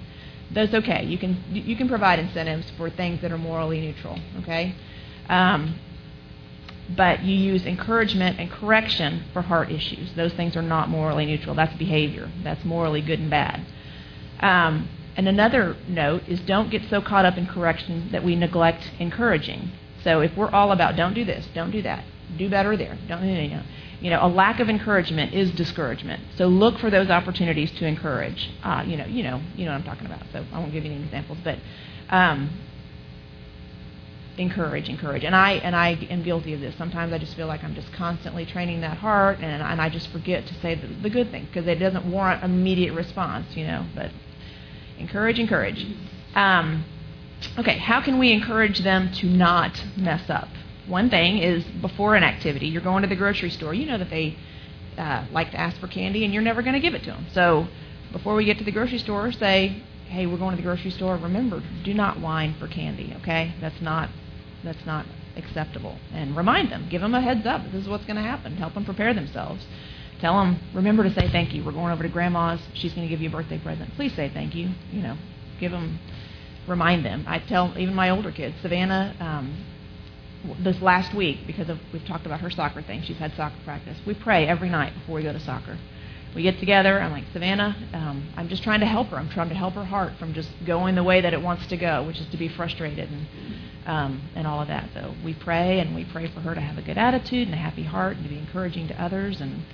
That's okay. You can you can provide incentives for things that are morally neutral. Okay, um, but you use encouragement and correction for heart issues. Those things are not morally neutral. That's behavior. That's morally good and bad. Um, and another note is don't get so caught up in correction that we neglect encouraging. So if we're all about don't do this, don't do that, do better there, don't you know, you know, a lack of encouragement is discouragement. So look for those opportunities to encourage. Uh, you know, you know, you know what I'm talking about. So I won't give you any examples, but um, encourage, encourage. And I and I am guilty of this. Sometimes I just feel like I'm just constantly training that heart, and, and I just forget to say the, the good things because it doesn't warrant immediate response. You know, but Encourage, encourage. Um, okay, how can we encourage them to not mess up? One thing is before an activity, you're going to the grocery store. You know that they uh, like to ask for candy, and you're never going to give it to them. So before we get to the grocery store, say, "Hey, we're going to the grocery store. Remember, do not whine for candy. Okay, that's not that's not acceptable." And remind them, give them a heads up. This is what's going to happen. Help them prepare themselves. Tell them, remember to say thank you. We're going over to grandma's. She's going to give you a birthday present. Please say thank you. You know, give them, remind them. I tell even my older kids, Savannah, um, this last week, because of, we've talked about her soccer thing, she's had soccer practice. We pray every night before we go to soccer. we get together. I'm like, Savannah, um, I'm just trying to help her. I'm trying to help her heart from just going the way that it wants to go, which is to be frustrated and um, and all of that. So we pray and we pray for her to have a good attitude and a happy heart and to be encouraging to others. And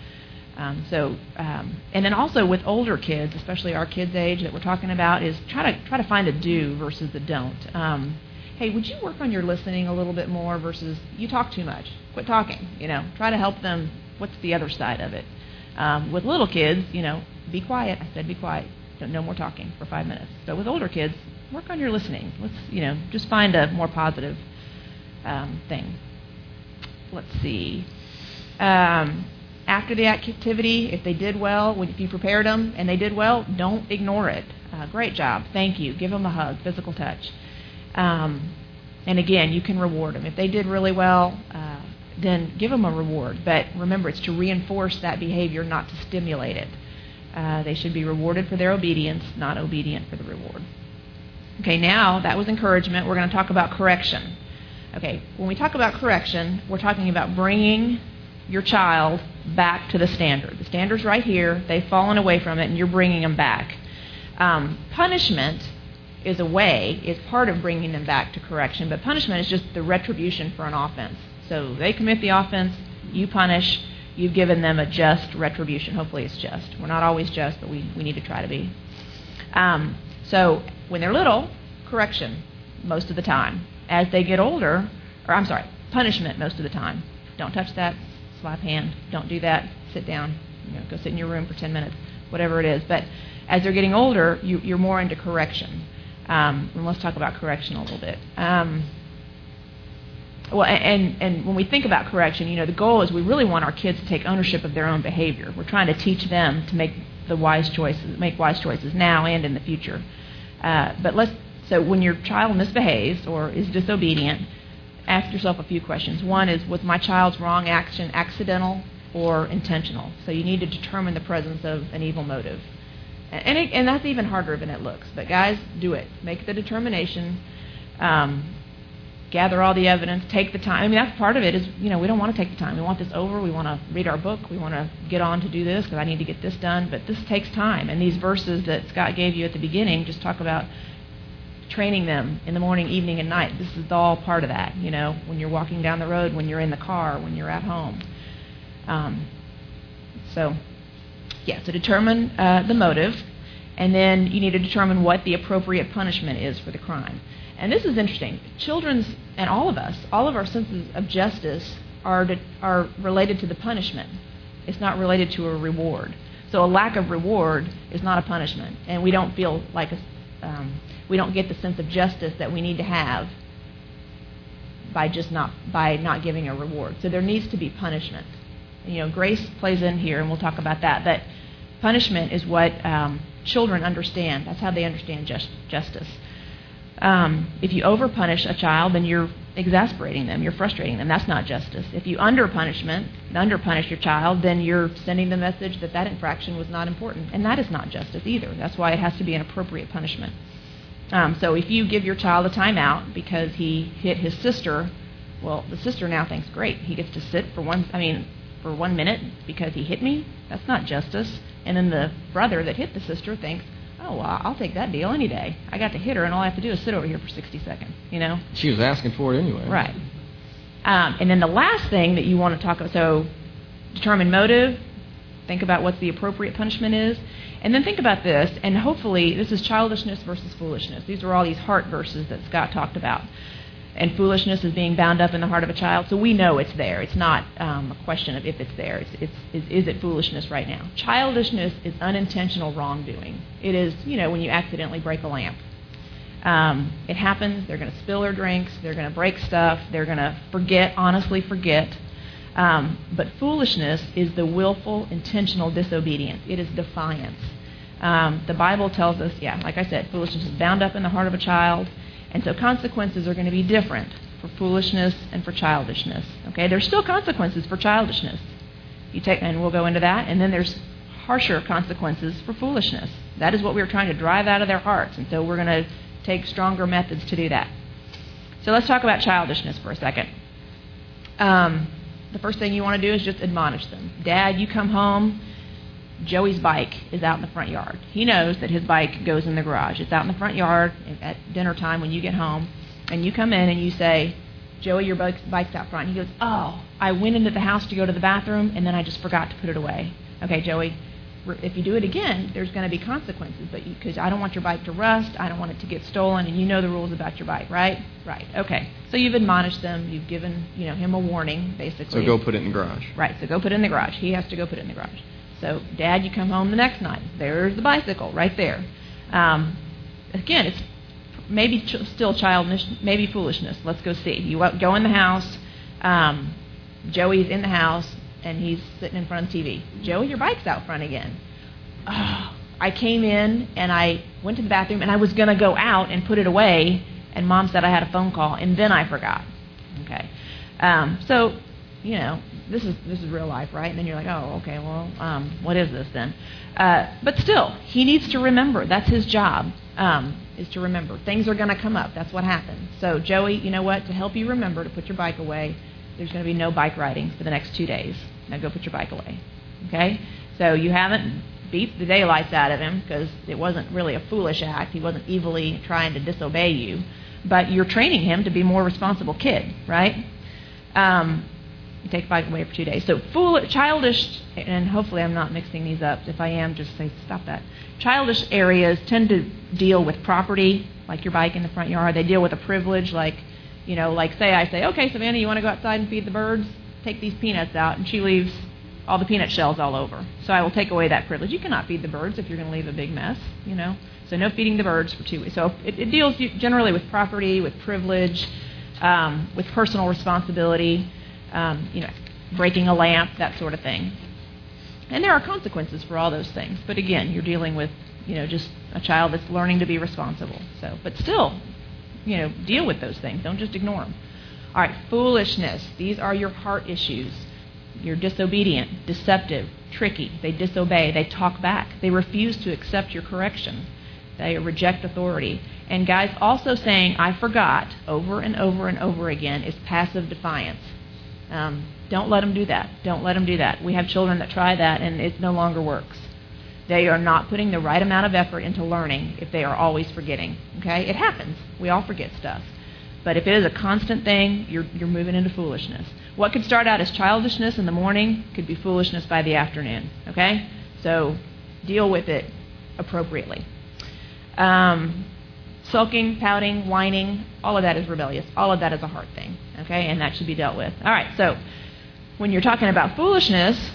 um, so, um, and then also with older kids, especially our kids' age that we're talking about, is try to try to find a do versus a don't. Um, hey, would you work on your listening a little bit more versus you talk too much? Quit talking. You know, try to help them. What's the other side of it? Um, with little kids, you know, be quiet. I said be quiet. No more talking for five minutes. So with older kids, work on your listening. Let's, you know, just find a more positive um, thing. Let's see. Um, after the activity, if they did well, if you prepared them and they did well, don't ignore it. Uh, great job. Thank you. Give them a hug, physical touch. Um, and again, you can reward them. If they did really well, uh, then give them a reward. But remember, it's to reinforce that behavior, not to stimulate it. Uh, they should be rewarded for their obedience, not obedient for the reward. Okay, now that was encouragement. We're going to talk about correction. Okay, when we talk about correction, we're talking about bringing your child back to the standard. The standard's right here. They've fallen away from it, and you're bringing them back. Um, punishment is a way, is part of bringing them back to correction, but punishment is just the retribution for an offense. So they commit the offense, you punish, you've given them a just retribution. Hopefully it's just. We're not always just, but we, we need to try to be. Um, so when they're little, correction most of the time. As they get older, or I'm sorry, punishment most of the time. Don't touch that, slap hand. Don't do that. Sit down. You know, go sit in your room for 10 minutes, whatever it is. But as they're getting older, you, you're more into correction. Um, and let's talk about correction a little bit. Um, well, and, and when we think about correction, you know, the goal is we really want our kids to take ownership of their own behavior. We're trying to teach them to make the wise choices, make wise choices now and in the future. Uh, but let's so when your child misbehaves or is disobedient, ask yourself a few questions. One is was my child's wrong action accidental or intentional? So you need to determine the presence of an evil motive. And, it, and that's even harder than it looks. But guys, do it. Make the determination. Um, gather all the evidence, take the time. I mean, that's part of it. Is you know we don't want to take the time. We want this over. We want to read our book. We want to get on to do this because I need to get this done. But this takes time. And these verses that Scott gave you at the beginning just talk about training them in the morning, evening, and night. This is all part of that. You know, when you're walking down the road, when you're in the car, when you're at home. Um, so, yeah. So determine uh, the motive, and then you need to determine what the appropriate punishment is for the crime. And this is interesting. Children's and all of us, all of our senses of justice are are related to the punishment. It's not related to a reward. So a lack of reward is not a punishment, and we don't feel like a, um, we don't get the sense of justice that we need to have by just not by not giving a reward. So there needs to be punishment. You know, grace plays in here, and we'll talk about that. But punishment is what um, children understand. That's how they understand just, justice. Um, if you overpunish a child, then you're exasperating them, you're frustrating them. That's not justice. If you underpunishment, underpunish your child, then you're sending the message that that infraction was not important, and that is not justice either. That's why it has to be an appropriate punishment. Um, so if you give your child a timeout because he hit his sister, well, the sister now thinks, great, he gets to sit for one. I mean, for one minute because he hit me. That's not justice. And then the brother that hit the sister thinks, oh, well, I'll take that deal any day. I got to hit her, and all I have to do is sit over here for 60 seconds, you know? She was asking for it anyway. Right. Um, and then the last thing that you want to talk about, so determine motive, think about what the appropriate punishment is, and then think about this, and hopefully this is childishness versus foolishness. These are all these heart verses that Scott talked about and foolishness is being bound up in the heart of a child. So we know it's there. It's not um, a question of if it's there. It's, it's, is, is it foolishness right now? Childishness is unintentional wrongdoing. It is, you know, when you accidentally break a lamp. Um, it happens. They're going to spill their drinks. They're going to break stuff. They're going to forget, honestly forget. Um, but foolishness is the willful, intentional disobedience. It is defiance. Um, the Bible tells us, yeah, like I said, foolishness is bound up in the heart of a child. And so consequences are going to be different for foolishness and for childishness. Okay, there's still consequences for childishness. You take, and we'll go into that. And then there's harsher consequences for foolishness. That is what we're trying to drive out of their hearts. And so we're going to take stronger methods to do that. So let's talk about childishness for a second. Um, the first thing you want to do is just admonish them. Dad, you come home Joey's bike is out in the front yard. He knows that his bike goes in the garage. It's out in the front yard at dinner time when you get home, and you come in and you say, Joey, your bike's, bike's out front. He goes, Oh, I went into the house to go to the bathroom, and then I just forgot to put it away. Okay, Joey, if you do it again, there's going to be consequences. But because I don't want your bike to rust, I don't want it to get stolen, and you know the rules about your bike, right? Right. Okay. So you've admonished them. You've given you know him a warning, basically. So go put it in the garage. Right. So go put it in the garage. He has to go put it in the garage. So Dad, you come home the next night. There's the bicycle right there. Um, again, it's maybe ch- still childish, maybe foolishness. Let's go see. You go in the house. Um, Joey's in the house and he's sitting in front of the TV. Joey, your bike's out front again. Oh, I came in and I went to the bathroom and I was going to go out and put it away, and mom said I had a phone call, and then I forgot. Okay. Um, so, you know, this is this is real life, right? And then you're like, oh, okay, well, um, what is this then? Uh, but still, he needs to remember. That's his job. Um, is to remember. Things are going to come up. That's what happens. So, Joey, you know what? To help you remember to put your bike away, there's going to be no bike riding for the next two days. Now go put your bike away. Okay? So you haven't beat the daylights out of him because it wasn't really a foolish act. He wasn't evilly trying to disobey you. But you're training him to be more responsible kid, right? Um, you take the bike away for two days. So fool, childish, and hopefully I'm not mixing these up. If I am, just say stop that. Childish areas tend to deal with property, like your bike in the front yard. They deal with a privilege, like you know, like say I say, okay, Savannah, you want to go outside and feed the birds? Take these peanuts out, and she leaves all the peanut shells all over. So I will take away that privilege. You cannot feed the birds if you're going to leave a big mess, you know. So no feeding the birds for two weeks. So it, it deals generally with property, with privilege, um, with personal responsibility, um, you know, breaking a lamp, that sort of thing. And there are consequences for all those things. But again, you're dealing with, you know, just a child that's learning to be responsible. So, but still, you know, deal with those things. Don't just ignore them. All right, foolishness. These are your heart issues. You're disobedient, deceptive, tricky. They disobey. They talk back. They refuse to accept your correction. They reject authority. And guys, also saying "I forgot" over and over and over again is passive defiance. Um, don't let them do that. Don't let them do that. We have children that try that, and it no longer works. They are not putting the right amount of effort into learning if they are always forgetting. Okay? It happens. We all forget stuff. But if it is a constant thing, you're, you're moving into foolishness. What could start out as childishness in the morning could be foolishness by the afternoon. Okay? So deal with it appropriately. Um, sulking, pouting, whining, all of that is rebellious. All of that is a heart thing. Okay? And that should be dealt with. All right, so when you're talking about foolishness,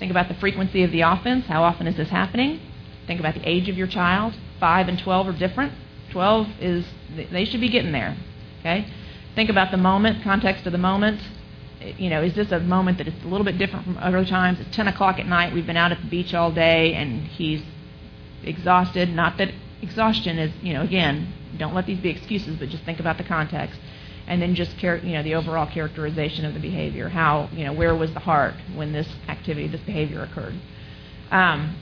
Think about the frequency of the offense. How often is this happening? Think about the age of your child. 5 and 12 are different. 12 is, they should be getting there. Okay? Think about the moment, context of the moment. You know, is this a moment that is a little bit different from other times? It's 10 o'clock at night. We've been out at the beach all day, and he's exhausted. Not that exhaustion is, you know, again, don't let these be excuses, but just think about the context and then just char- you know the overall characterization of the behavior. How you know where was the heart when this activity, this behavior occurred. Um,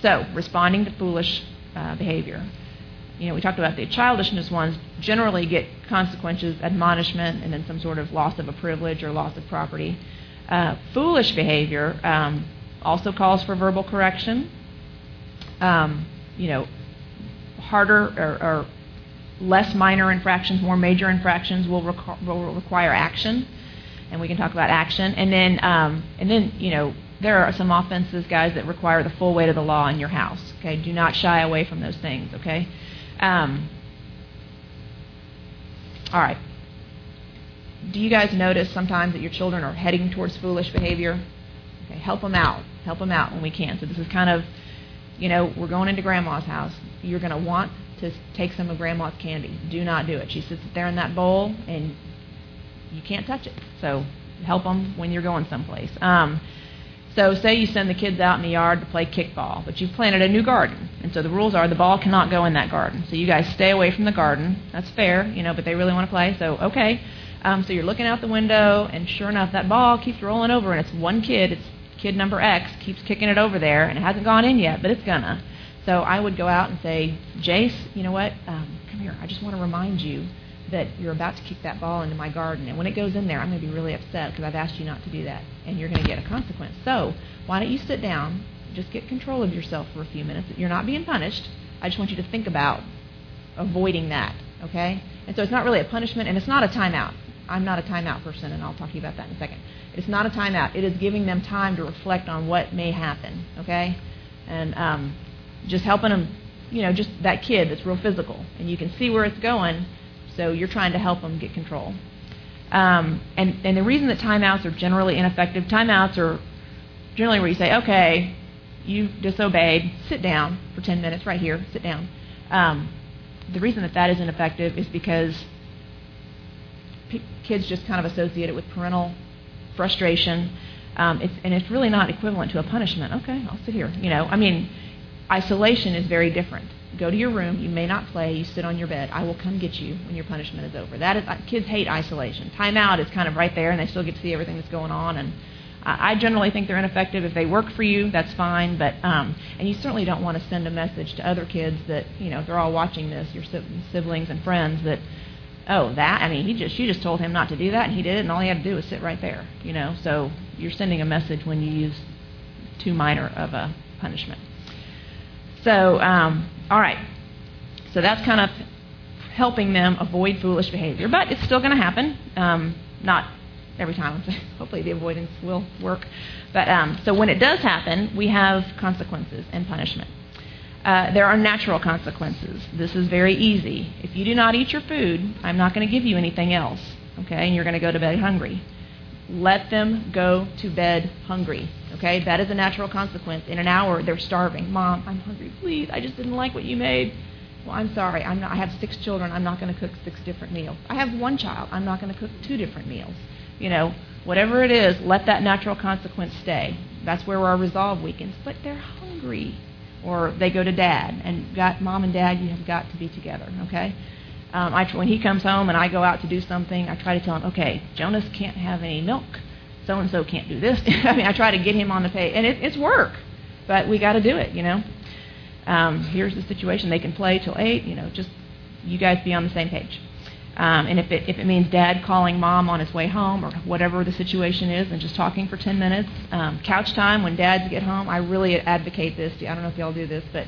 so responding to foolish uh, behavior. You know, we talked about the childishness ones generally get consequences, admonishment, and then some sort of loss of a privilege or loss of property. Uh, foolish behavior um, also calls for verbal correction. Um, you know, harder or, or less minor infractions, more major infractions will, requ- will require action, and we can talk about action. And then, um, and then, you know, there are some offenses, guys, that require the full weight of the law in your house. Okay, do not shy away from those things. Okay. Um, all right. Do you guys notice sometimes that your children are heading towards foolish behavior? Okay, help them out. Help them out when we can. So this is kind of, you know, we're going into grandma's house. You're going to want to take some of grandma's candy. Do not do it. She sits there in that bowl, and you can't touch it. So help them when you're going someplace. Um, so say you send the kids out in the yard to play kickball, but you've planted a new garden, and so the rules are the ball cannot go in that garden. So you guys stay away from the garden. That's fair, you know, but they really want to play, so okay. Um, so you're looking out the window, and sure enough, that ball keeps rolling over, and it's one kid. It's kid number X keeps kicking it over there, and it hasn't gone in yet, but it's gonna. So I would go out and say, Jace, you know what? Um, come here. I just want to remind you that you're about to kick that ball into my garden. And when it goes in there, I'm going to be really upset because I've asked you not to do that. And you're going to get a consequence. So why don't you sit down, just get control of yourself for a few minutes. You're not being punished. I just want you to think about avoiding that, okay? And so it's not really a punishment, and it's not a timeout. I'm not a timeout person, and I'll talk to you about that in a second. It's not a timeout. It is giving them time to reflect on what may happen, okay? And um, just helping them, you know, just that kid that's real physical, and you can see where it's going, so you're trying to help them get control. Um, and, and the reason that timeouts are generally ineffective, timeouts are generally where you say, okay, you disobeyed, sit down for 10 minutes right here, sit down. Um, the reason that that isn't effective is because p- kids just kind of associate it with parental frustration, um, it's, and it's really not equivalent to a punishment. Okay, I'll sit here. You know, I mean, isolation is very different. Go to your room. You may not play. You sit on your bed. I will come get you when your punishment is over. That is, uh, kids hate isolation. Timeout is kind of right there, and they still get to see everything that's going on. And I, generally think they're ineffective. If they work for you, that's fine. But um, and you certainly don't want to send a message to other kids that you know they're all watching this, your siblings and friends that oh that I mean he just you just told him not to do that and he did it and all he had to do was sit right there. You know, so you're sending a message when you use too minor of a punishment. So, um, all right. So that's kind of helping them avoid foolish behavior. But it's still going to happen. Um, not every time. Hopefully the avoidance will work. But um, so when it does happen, we have consequences and punishment. Uh, there are natural consequences. This is very easy. If you do not eat your food, I'm not going to give you anything else. Okay, and you're going to go to bed hungry. Let them go to bed hungry. Okay, that is a natural consequence. In an hour, they're starving. Mom, I'm hungry. Please, I just didn't like what you made. Well, I'm sorry. I'm not, I have six children. I'm not going to cook six different meals. I have one child. I'm not going to cook two different meals. You know, whatever it is, let that natural consequence stay. That's where our resolve weakens. But they're hungry, or they go to dad, and got mom and dad. You have got to be together. Okay. Um, I, when he comes home and I go out to do something, I try to tell him, okay, Jonas can't have any milk. So and so can't do this. I mean, I try to get him on the page, and it, it's work, but we got to do it, you know. Um, here's the situation. They can play till eight. You know, just you guys be on the same page. Um, and if it, if it means dad calling mom on his way home or whatever the situation is and just talking for 10 minutes, um, couch time when dads get home, I really advocate this. I don't know if y'all do this, but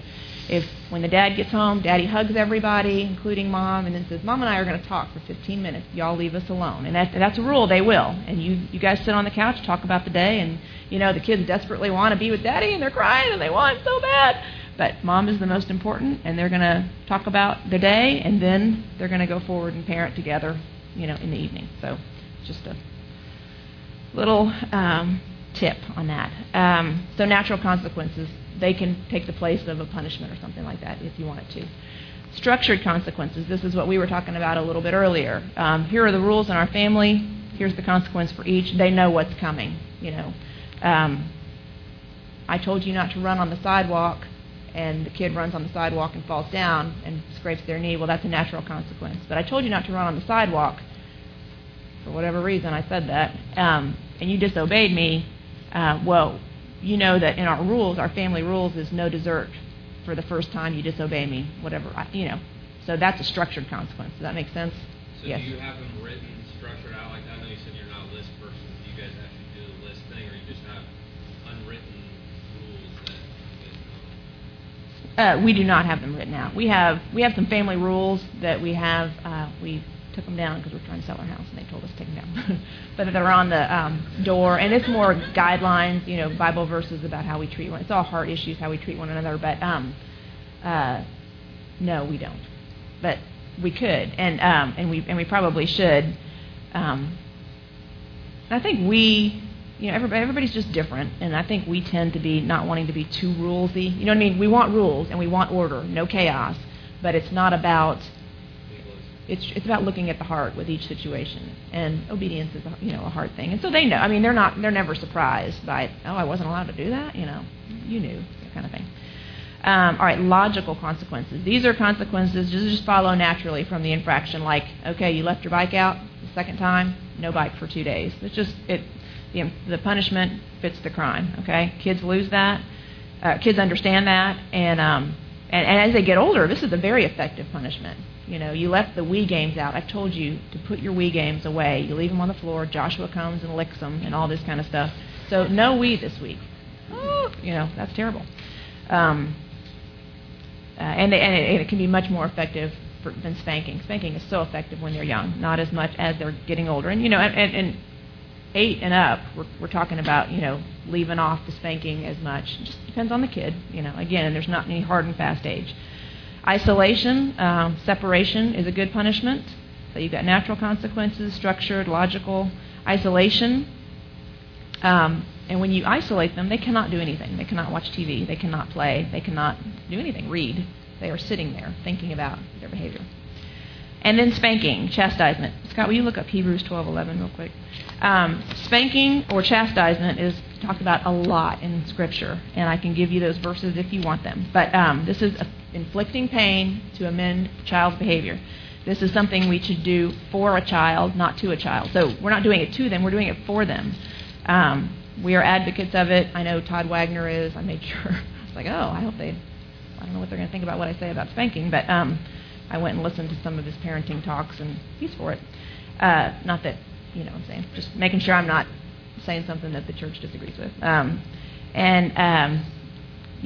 if when the dad gets home, daddy hugs everybody, including mom, and then says, "Mom and I are going to talk for 15 minutes. Y'all leave us alone." And that, that's a rule. They will. And you you guys sit on the couch, talk about the day, and you know the kids desperately want to be with daddy, and they're crying, and they want so bad. But mom is the most important, and they're going to talk about the day, and then they're going to go forward and parent together, you know, in the evening. So, just a little um, tip on that. Um, so, natural consequences they can take the place of a punishment or something like that if you want it to. Structured consequences. This is what we were talking about a little bit earlier. Um, here are the rules in our family. Here's the consequence for each. They know what's coming. You know, um, I told you not to run on the sidewalk, and the kid runs on the sidewalk and falls down and scrapes their knee. Well, that's a natural consequence. But I told you not to run on the sidewalk. For whatever reason, I said that, um, and you disobeyed me. Uh, well, you know that in our rules, our family rules is no dessert for the first time you disobey me, whatever, you know. So that's a structured consequence. Does that make sense? So yes. do you have them written, structured out like that? I know you said you're not a list person. Do you guys actually do the list thing, or you just have unwritten rules that uh, we do not have them written out. We have we have some family rules that we have. Uh, we took them down because we're trying to sell our house, and they told us to take them down. but they're on the um, door, and it's more guidelines, you know, Bible verses about how we treat one. It's all heart issues, how we treat one another. But um, uh, no, we don't. But we could, and um, and we and we probably should. Um, I think we, you know, everybody, everybody's just different, and I think we tend to be not wanting to be too rulesy. You know what I mean? We want rules and we want order, no chaos. But it's not about it's it's about looking at the heart with each situation, and obedience is a, you know a hard thing. And so they know. I mean, they're not they're never surprised by oh I wasn't allowed to do that. You know, you knew that kind of thing. Um, all right, logical consequences. These are consequences just just follow naturally from the infraction. Like okay, you left your bike out the second time, no bike for two days. It's just it the the punishment fits the crime. Okay, kids lose that. Uh, kids understand that, and um, and, and as they get older, this is a very effective punishment you know, you left the Wii games out. I've told you to put your Wii games away. You leave them on the floor. Joshua comes and licks them and all this kind of stuff. So no Wii this week. Oh, You know, that's terrible. Um, uh, and, and, it, and it can be much more effective for, than spanking. Spanking is so effective when they're young, not as much as they're getting older. And you know, and, and, and eight and up, we're, we're talking about you know leaving off the spanking as much. It just depends on the kid. You know, again, there's not any hard and fast age. Isolation, um, separation is a good punishment. So you've got natural consequences, structured, logical. Isolation, um, and when you isolate them, they cannot do anything. They cannot watch TV. They cannot play. They cannot do anything. Read. They are sitting there thinking about their behavior. And then spanking, chastisement. Scott, will you look up Hebrews 12:11 real quick? Um, spanking or chastisement is talked about a lot in Scripture, and I can give you those verses if you want them. But um, this is inflicting pain to amend child's behavior. This is something we should do for a child, not to a child. So we're not doing it to them; we're doing it for them. Um, we are advocates of it. I know Todd Wagner is. I made sure. I was like, oh, I hope they. I don't know what they're going to think about what I say about spanking, but um, I went and listened to some of his parenting talks, and he's for it. Uh, not that you know, what I'm saying just making sure I'm not saying something that the church disagrees with. Um, and um,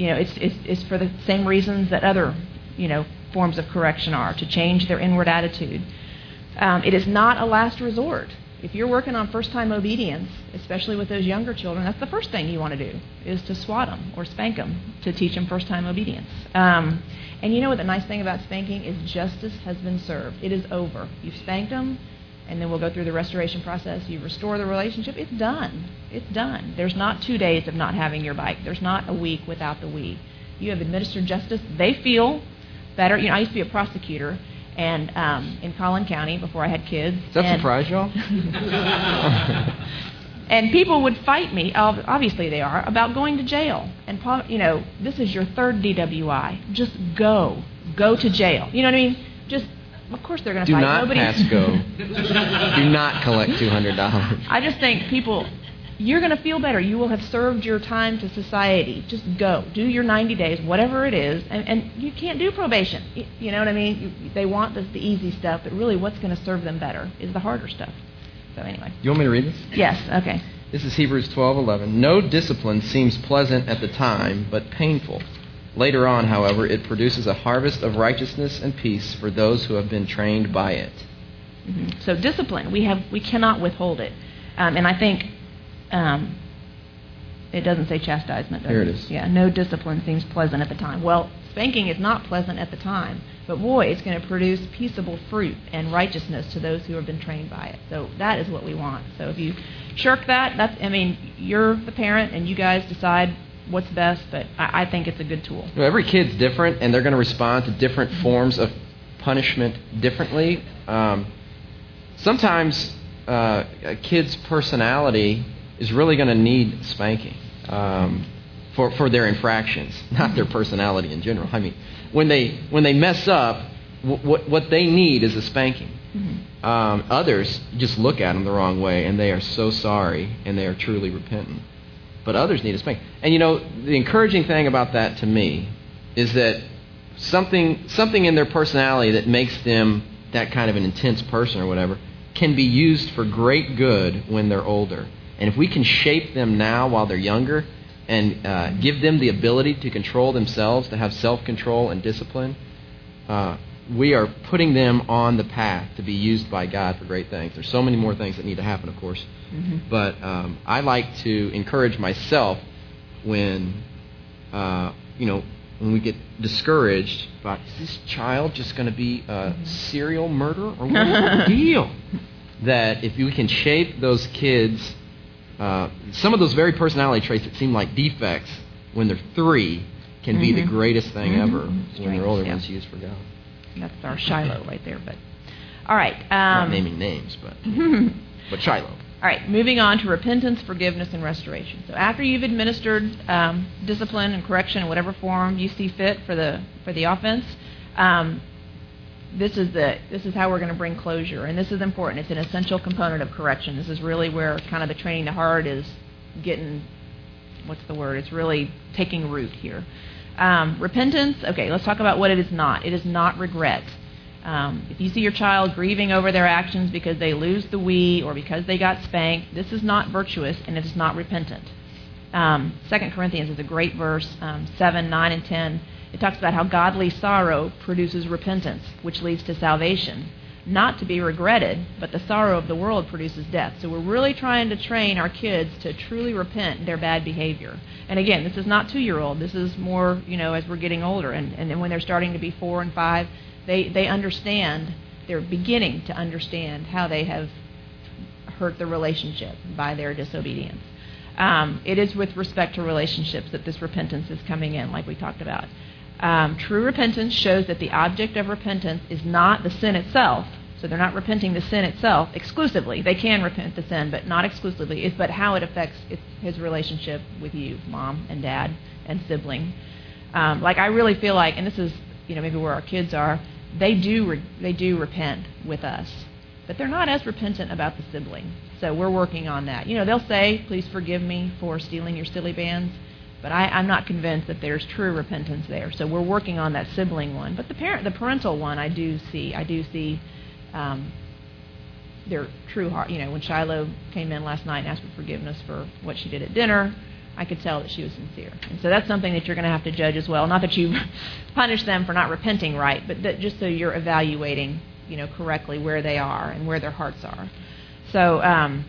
you know, it's, it's it's for the same reasons that other you know forms of correction are to change their inward attitude. Um, it is not a last resort. If you're working on first-time obedience, especially with those younger children, that's the first thing you want to do is to swat them or spank them to teach them first-time obedience. Um, and you know what the nice thing about spanking is justice has been served. It is over. You've spanked them, and then Wii'll go through the restoration process. You restore the relationship. It's done. It's done. There's not two days of not having your bike. There's not a week without the we. You have administered justice. They feel better. You know, I used to be a prosecutor, and um, in Collin County before I had kids. Does that and, surprise y'all? and people would fight me. Obviously, they are about going to jail. And you know, this is your third DWI. Just go, go to jail. You know what I mean? Just of course they're going to Do fight. not Nobody. pass go. Do not collect two hundred dollars. I just think people, you're going to feel better. You will have served your time to society. Just go, do your 90 days, whatever it is, and, and you can't do probation. You, you know what I mean? You, they want this, the easy stuff, but really, what's going to serve them better is the harder stuff. So anyway. You want me to read this? Yes. Okay. This is Hebrews 12:11. No discipline seems pleasant at the time, but painful. Later on, however, it produces a harvest of righteousness and peace for those who have been trained by it. Mm-hmm. So discipline, we have we cannot withhold it, um, and I think um, it doesn't say chastisement. Does Here it is. Yeah, no discipline seems pleasant at the time. Well, spanking is not pleasant at the time, but boy, it's going to produce peaceable fruit and righteousness to those who have been trained by it. So that is what we want. So if you shirk that, that's I mean, you're the parent, and you guys decide what's best, but I, I think it's a good tool. You know, every kid's different, and they're going to respond to different forms of punishment differently. Um, sometimes uh, a kid's personality is really going to need spanking um, for for their infractions, not their personality in general. I mean, when they when they mess up, w- what what they need is a spanking. Mm-hmm. Um, others just look at them the wrong way, and they are so sorry, and they are truly repentant but others need a spanking. And you know, the encouraging thing about that to me is that something something in their personality that makes them that kind of an intense person or whatever can be used for great good when they're older. And if we can shape them now while they're younger and uh, give them the ability to control themselves, to have self control and discipline, uh, we are putting them on the path to be used by God for great things. There's so many more things that need to happen, of course. Mm-hmm. But um, I like to encourage myself when, uh, you know, when we get discouraged about is this child just going to be a Mm-hmm. serial murderer or what's the deal? That if we can shape those kids, uh, some of those very personality traits that seem like defects when they're three can be the Mhm. greatest thing Mhm. ever when they're older yeah. once used for God. That's our Shiloh right there. But all right. Not Um, naming names, but but Shiloh. All right, moving on to repentance, forgiveness, and restoration. So after you've administered um, discipline and correction in whatever form you see fit for the for the offense, um, this is the this is how we're going to bring closure, and this is important. It's an essential component of correction. This is really where kind of the training the heart is getting. What's the word? It's really taking root here. Um, repentance. Okay, let's talk about what it is not. It is not regret. Um, if you see your child grieving over their actions because they lose the Wii or because they got spanked, this is not virtuous and it is not repentant. Um, 2 Corinthians is a great verse, um, 7, 9, and 10. It talks about how godly sorrow produces repentance, which leads to salvation. Not to be regretted, but the sorrow of the world produces death. So we're really trying to train our kids to truly repent their bad behavior. And again, this is not two year old. This is more, you know, as we're getting older. And, and then when they're starting to be four and five, they, they understand, they're beginning to understand how they have hurt the relationship by their disobedience. Um, it is with respect to relationships that this repentance is coming in, like we talked about. Um, true repentance shows that the object of repentance is not the sin itself. So they're not repenting the sin itself exclusively. They can repent the sin, but not exclusively. It's, but how it affects his relationship with you, mom and dad and sibling. Um, like I really feel like, and this is you know maybe where our kids are, they do re- they do repent with us, but they're not as repentant about the sibling. So we're working on that. You know they'll say, "Please forgive me for stealing your Silly Bandz." But I, I'm not convinced that there's true repentance there. So we're working on that sibling one. But the parent, the parental one, I do see. I do see um, their true heart. You know, when Shiloh came in last night and asked for forgiveness for what she did at dinner, I could tell that she was sincere. And so that's something that you're going to have to judge as well. Not that you punish them for not repenting right, but that just so you're evaluating, you know, correctly where they are and where their hearts are. So. Um,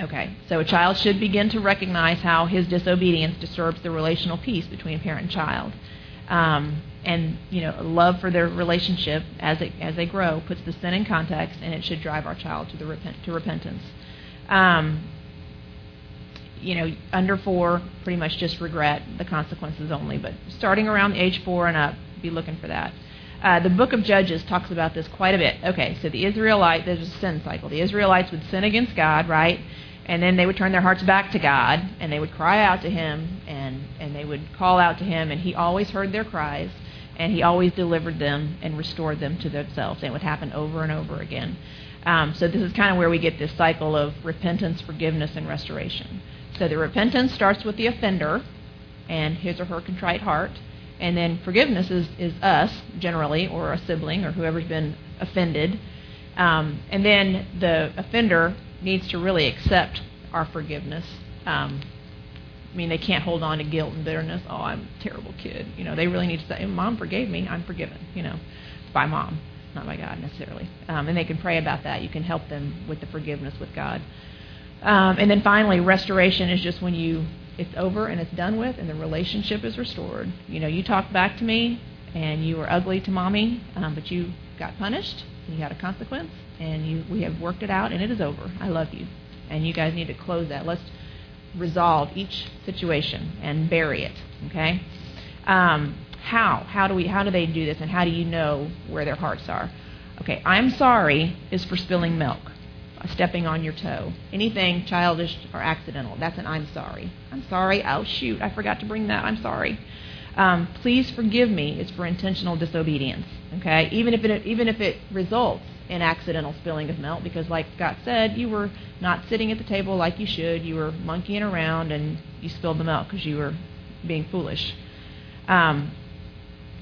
Okay, so a child should begin to recognize how his disobedience disturbs the relational peace between parent and child. Um, and you know, love for their relationship as it, as they grow puts the sin in context, and it should drive our child to the repent, to repentance. Um, you know, under four, pretty much just regret the consequences only. But starting around age four and up, be looking for that. Uh, the book of Judges talks about this quite a bit. Okay, so the Israelite, there's a sin cycle. The Israelites would sin against God, right? And then they would turn their hearts back to God and they would cry out to him and and they would call out to him and he always heard their cries and he always delivered them and restored them to themselves. And it would happen over and over again. Um, so this is kind of where we get this cycle of repentance forgiveness and restoration. So the repentance starts with the offender and his or her contrite heart. And then forgiveness is, is us generally or a sibling or whoever's been offended. Um, and then the offender needs to really accept our forgiveness. Um, I mean, they can't hold on to guilt and bitterness. Oh, I'm a terrible kid. You know, they really need to say, "Mom forgave me. I'm forgiven." You know, by mom, not by God necessarily. Um, and they can pray about that. You can help them with the forgiveness with God. Um, and then finally, restoration is just when you it's over and it's done with, and the relationship is restored. You know, you talked back to me, and you were ugly to mommy, um, but you got punished, and you had a consequence, and you we have worked it out and it is over. I love you. And you guys need to close that. Let's resolve each situation and bury it. Okay? Um, how? How do we how do they do this and how do you know where their hearts are? Okay, I'm sorry is for spilling milk, stepping on your toe. Anything childish or accidental. That's an I'm sorry. I'm sorry. Oh shoot, I forgot to bring that. I'm sorry. Um, please forgive me is for intentional disobedience. Okay, even if it even if it results in accidental spilling of milk, because like Scott said, you were not sitting at the table like you should. You were monkeying around and you spilled the milk because you were being foolish. Um,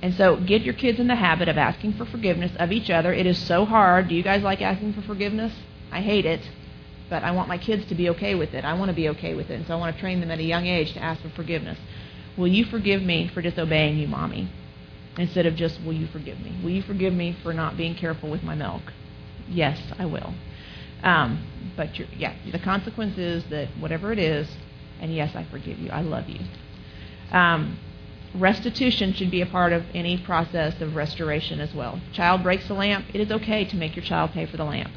and so get your kids in the habit of asking for forgiveness of each other. It is so hard. Do you guys like asking for forgiveness? I hate it, but I want my kids to be okay with it. I want to be okay with it, and so I want to train them at a young age to ask for forgiveness. Will you forgive me for disobeying you, mommy? Instead of just, will you forgive me? Will you forgive me for not being careful with my milk? Yes, I will. Um, but yeah, the consequence is that whatever it is, and yes, I forgive you. I love you. Um, restitution should be a part of any process of restoration as well. Child breaks a lamp. It is okay to make your child pay for the lamp,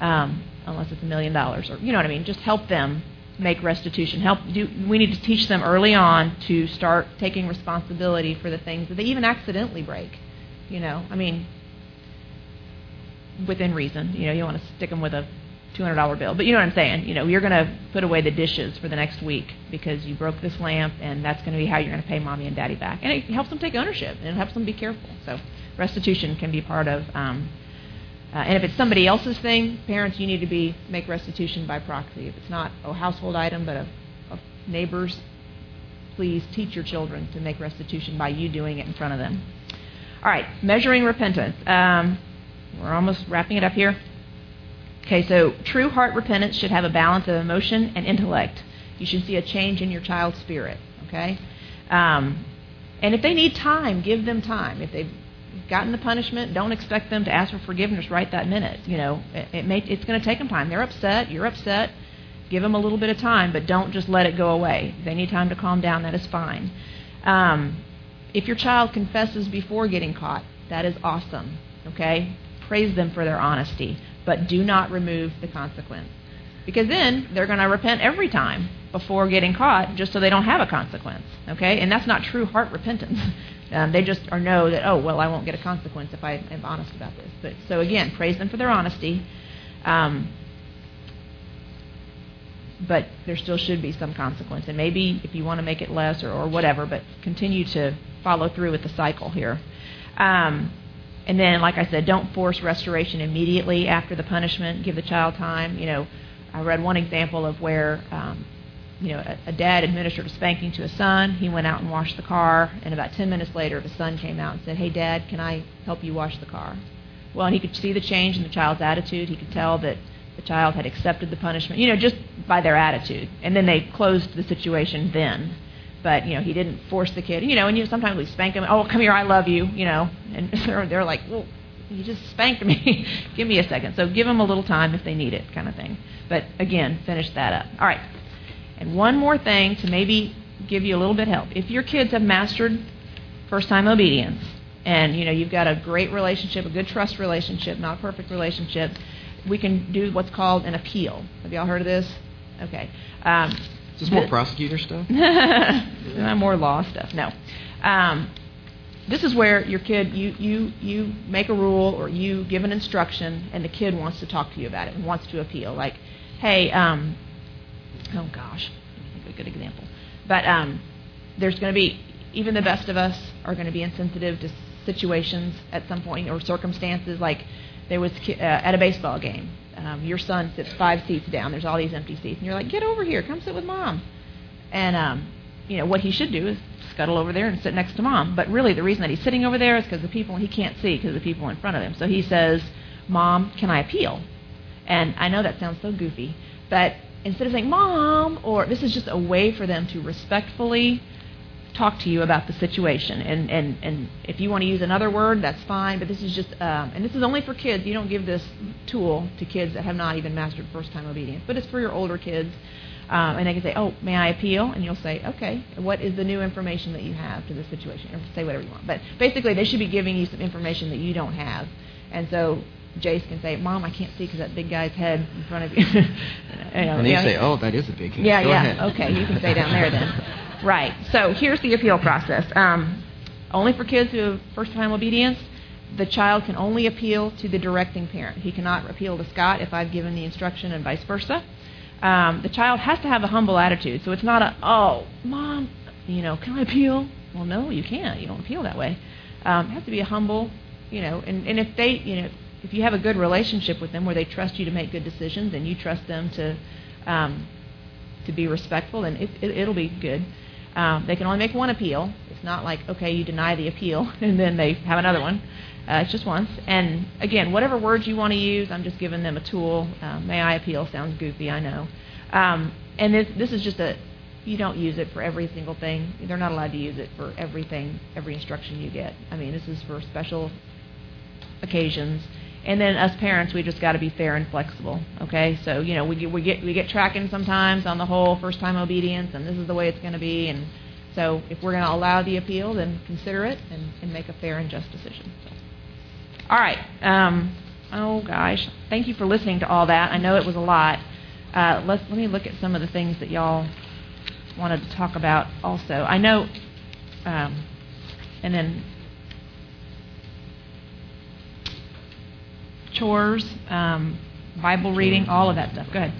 um, unless it's a million dollars or you know what I mean. Just help them make restitution. Help do we need to teach them early on to start taking responsibility for the things that they even accidentally break. You know, I mean, within reason. You know, you don't want to stick them with a $200 bill, but you know what I'm saying. You know, you're going to put away the dishes for the next week because you broke this lamp, and that's going to be how you're going to pay mommy and daddy back. And it helps them take ownership, and it helps them be careful. So restitution can be part of. Um, uh, and if it's somebody else's thing, parents, you need to be make restitution by proxy. If it's not a household item, but a, a neighbor's, please teach your children to make restitution by you doing it in front of them. All right, measuring repentance. Um, we're almost wrapping it up here. Okay, so true heart repentance should have a balance of emotion and intellect. You should see a change in your child's spirit. Okay, um, and if they need time, give them time. If they've gotten the punishment, don't expect them to ask for forgiveness right that minute. You know, it, it may, it's going to take them time. They're upset. You're upset. Give them a little bit of time, but don't just let it go away. If they need time to calm down, that is fine. Um, if your child confesses before getting caught, that is awesome. Okay? Praise them for their honesty, but do not remove the consequence. Because then they're going to repent every time before getting caught just so they don't have a consequence. Okay? And that's not true heart repentance. Um, they just are know that, oh, well, I won't get a consequence if I am honest about this. But So again, praise them for their honesty. Um, but there still should be some consequence. And maybe if you want to make it less or, or whatever, but continue to follow through with the cycle here. Um, and then, like I said, don't force restoration immediately after the punishment. Give the child time. You know, I read one example of where, um, you know, a, a dad administered a spanking to a son. He went out and washed the car, and about 10 minutes later, the son came out and said, "Hey, Dad, can I help you wash the car?" Well, and he could see the change in the child's attitude. He could tell that the child had accepted the punishment, you know, just by their attitude. And then they closed the situation then. But, you know, he didn't force the kid. You know, and you sometimes we spank them, oh, come here, I love you, you know. And they're, they're like, well, you just spanked me. give me a second. So give them a little time if they need it, kind of thing. But again, finish that up. All right. And one more thing to maybe give you a little bit of help. If your kids have mastered first time obedience, and you know you've got a great relationship, a good trust relationship, not a perfect relationship, we can do what's called an appeal. Have y'all heard of this? Okay. Um, Is this more prosecutor stuff? more law stuff. No. Um, this is where your kid you you you make a rule or you give an instruction and the kid wants to talk to you about it and wants to appeal. Like, hey, um, oh gosh, a good example. But um, there's going to be even the best of us are going to be insensitive to situations at some point or circumstances like there was uh, at a baseball game. Um, your son sits five seats down. There's all these empty seats, and you're like, "Get over here, come sit with mom." And um, you know what he should do is scuttle over there and sit next to mom. But really, the reason that he's sitting over there is because the people he can't see because the people in front of him. So he says, "Mom, can I appeal?" And I know that sounds so goofy, but instead of saying "Mom," or this is just a way for them to respectfully talk to you about the situation. And, and, and if you want to use another word, that's fine. But this is just, um, and this is only for kids. You don't give this tool to kids that have not even mastered first time obedience. But it's for your older kids. Um, and they can say, oh, may I appeal? And you'll say, okay, what is the new information that you have to the situation? Or say whatever you want. But basically, they should be giving you some information that you don't have. And so Jace can say, Mom, I can't see because that big guy's head in front of you. you know, and you say, Oh, that is a big head. Yeah, Go yeah. Ahead. Okay, you can stay down there then. Right. So here's the appeal process. Um, only for kids who have first time obedience, the child can only appeal to the directing parent. He cannot appeal to Scott if I've given the instruction and vice versa. Um, the child has to have a humble attitude. So it's not a, oh, mom, you know, can I appeal? Well, no, you can't. You don't appeal that way. Um, it has to be a humble, you know, and, and if they, you know, if you have a good relationship with them where they trust you to make good decisions and you trust them to, um, to be respectful, then it, it, it'll be good. Um, they can only make one appeal. It's not like, okay, you deny the appeal and then they have another one. Uh, it's just once. And again, whatever words you want to use, I'm just giving them a tool. Uh, may I appeal sounds goofy, I know. Um, and this, this is just a, you don't use it for every single thing. They're not allowed to use it for everything, every instruction you get. I mean, this is for special occasions. And then us parents, we just got to be fair and flexible. Okay, so you know we get we get we get tracking sometimes on the whole first time obedience, and this is the way it's going to be. And so if we're going to allow the appeal, then consider it and, and make a fair and just decision. So. All right. Um, oh gosh, thank you for listening to all that. I know it was a lot. Uh, let's let me look at some of the things that y'all wanted to talk about. Also, I know, um, and then chores, um, Bible reading, all of that stuff. Go ahead.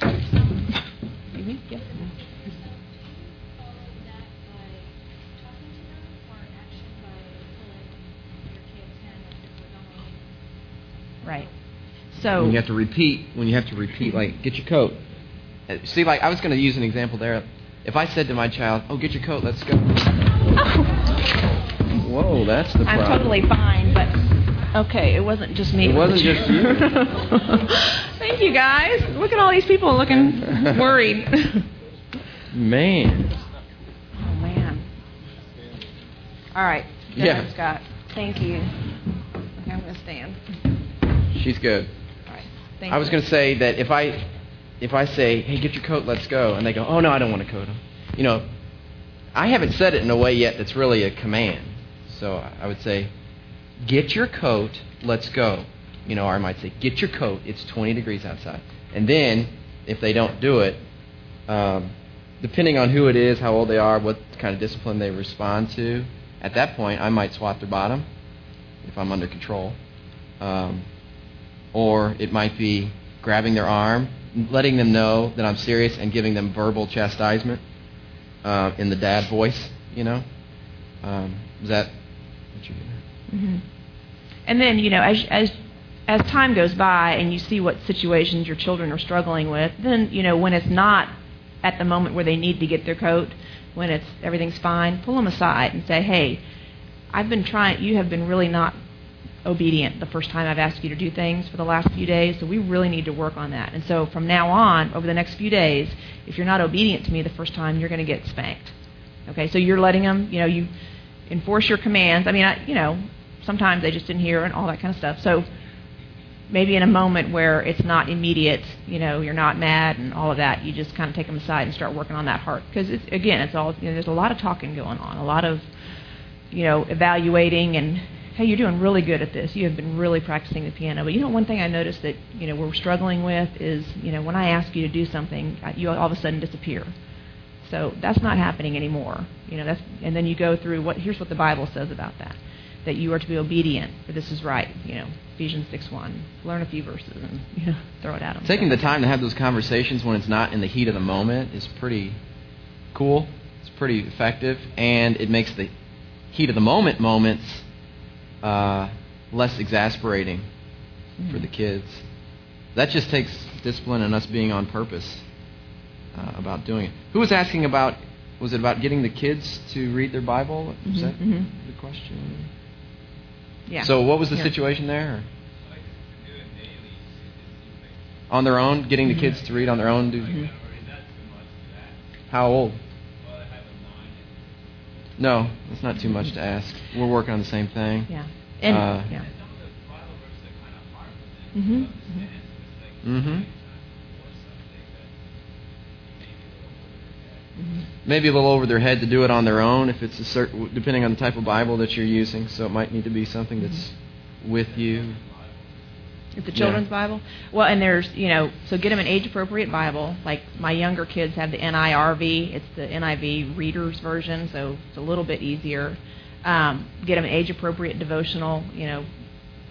Excuse me? Yes. Right. So when you have to repeat, when you have to repeat, like get your coat. Uh, See, like I was going to use an example there. If I said to my child, "Oh, get your coat, let's go." Whoa, that's the I'm totally fine, but Okay, it wasn't just me. It was wasn't just you. Thank you, guys. Look at all these people looking worried. Man. oh man. All right. Go Yeah. Scott. Thank you. Okay, I'm gonna stand. She's good. All right. Thank I was going to say that if I if I say, "Hey, get your coat, let's go," and they go, "Oh no, I don't want to coat," Them. you know, I haven't said it in a way yet that's really a command. So I would say, "Get your coat, let's go." You know, or I might say, "Get your coat, it's 20 degrees outside." And then, if they don't do it, um, depending on who it is, how old they are, what kind of discipline they respond to, at that point, I might swat their bottom if I'm under control. Um, or it might be grabbing their arm, letting them know that I'm serious, and giving them verbal chastisement uh, in the dad voice. You know, um, is that what you're getting hmm And then, you know, as as as time goes by and you see what situations your children are struggling with, then you know when it's not at the moment where they need to get their coat, when it's everything's fine, pull them aside and say, "Hey, I've been trying. You have been really not obedient the first time I've asked you to do things for the last few days, so we really need to work on that. And so from now on, over the next few days, if you're not obedient to me the first time, you're going to get spanked. Okay, so you're letting them, you know, you enforce your commands. I mean, I, you know, sometimes they just didn't hear and all that kind of stuff. So maybe in a moment where it's not immediate, you know, you're not mad and all of that, you just kind of take them aside and start working on that heart. Because it's, again, it's all, you know, there's a lot of talking going on, a lot of, you know, evaluating and, hey, you're doing really good at this. You have been really practicing the piano. But you know, one thing I noticed that, you know, we're struggling with is, you know, when I ask you to do something, you all of a sudden disappear. So that's not happening anymore. You know, that's, and then you go through what, here's what the Bible says about that. That you are to be obedient, for this is right. You know, Ephesians 6 1. Learn a few verses and you know, throw it at them. Taking the time to have those conversations when it's not in the heat of the moment is pretty cool. It's pretty effective, and it makes the heat of the moment moments uh, less exasperating for the kids. That just takes discipline and us being on purpose uh, about doing it. Who was asking about? Was it about getting the kids to read their Bible? Was Mhm, that mhm. the question? Yeah. So, what was the Yeah. situation there? On their own, getting the Mhm. kids to read on their own. Mhm. How old? No, it's not too much to ask. We're working on the same thing. Yeah. And, Uh, yeah. hmm Mm-hmm. Maybe a little over their head to do it on their own if it's a certain, depending on the type of Bible that you're using. So it might need to be something that's with you. It's a Yeah. children's Bible. Well, and there's, you know, so get them an age-appropriate Bible. Like my younger kids have the NIRV. It's the NIV Reader's version, so it's a little bit easier. Um, get them an age-appropriate devotional. You know,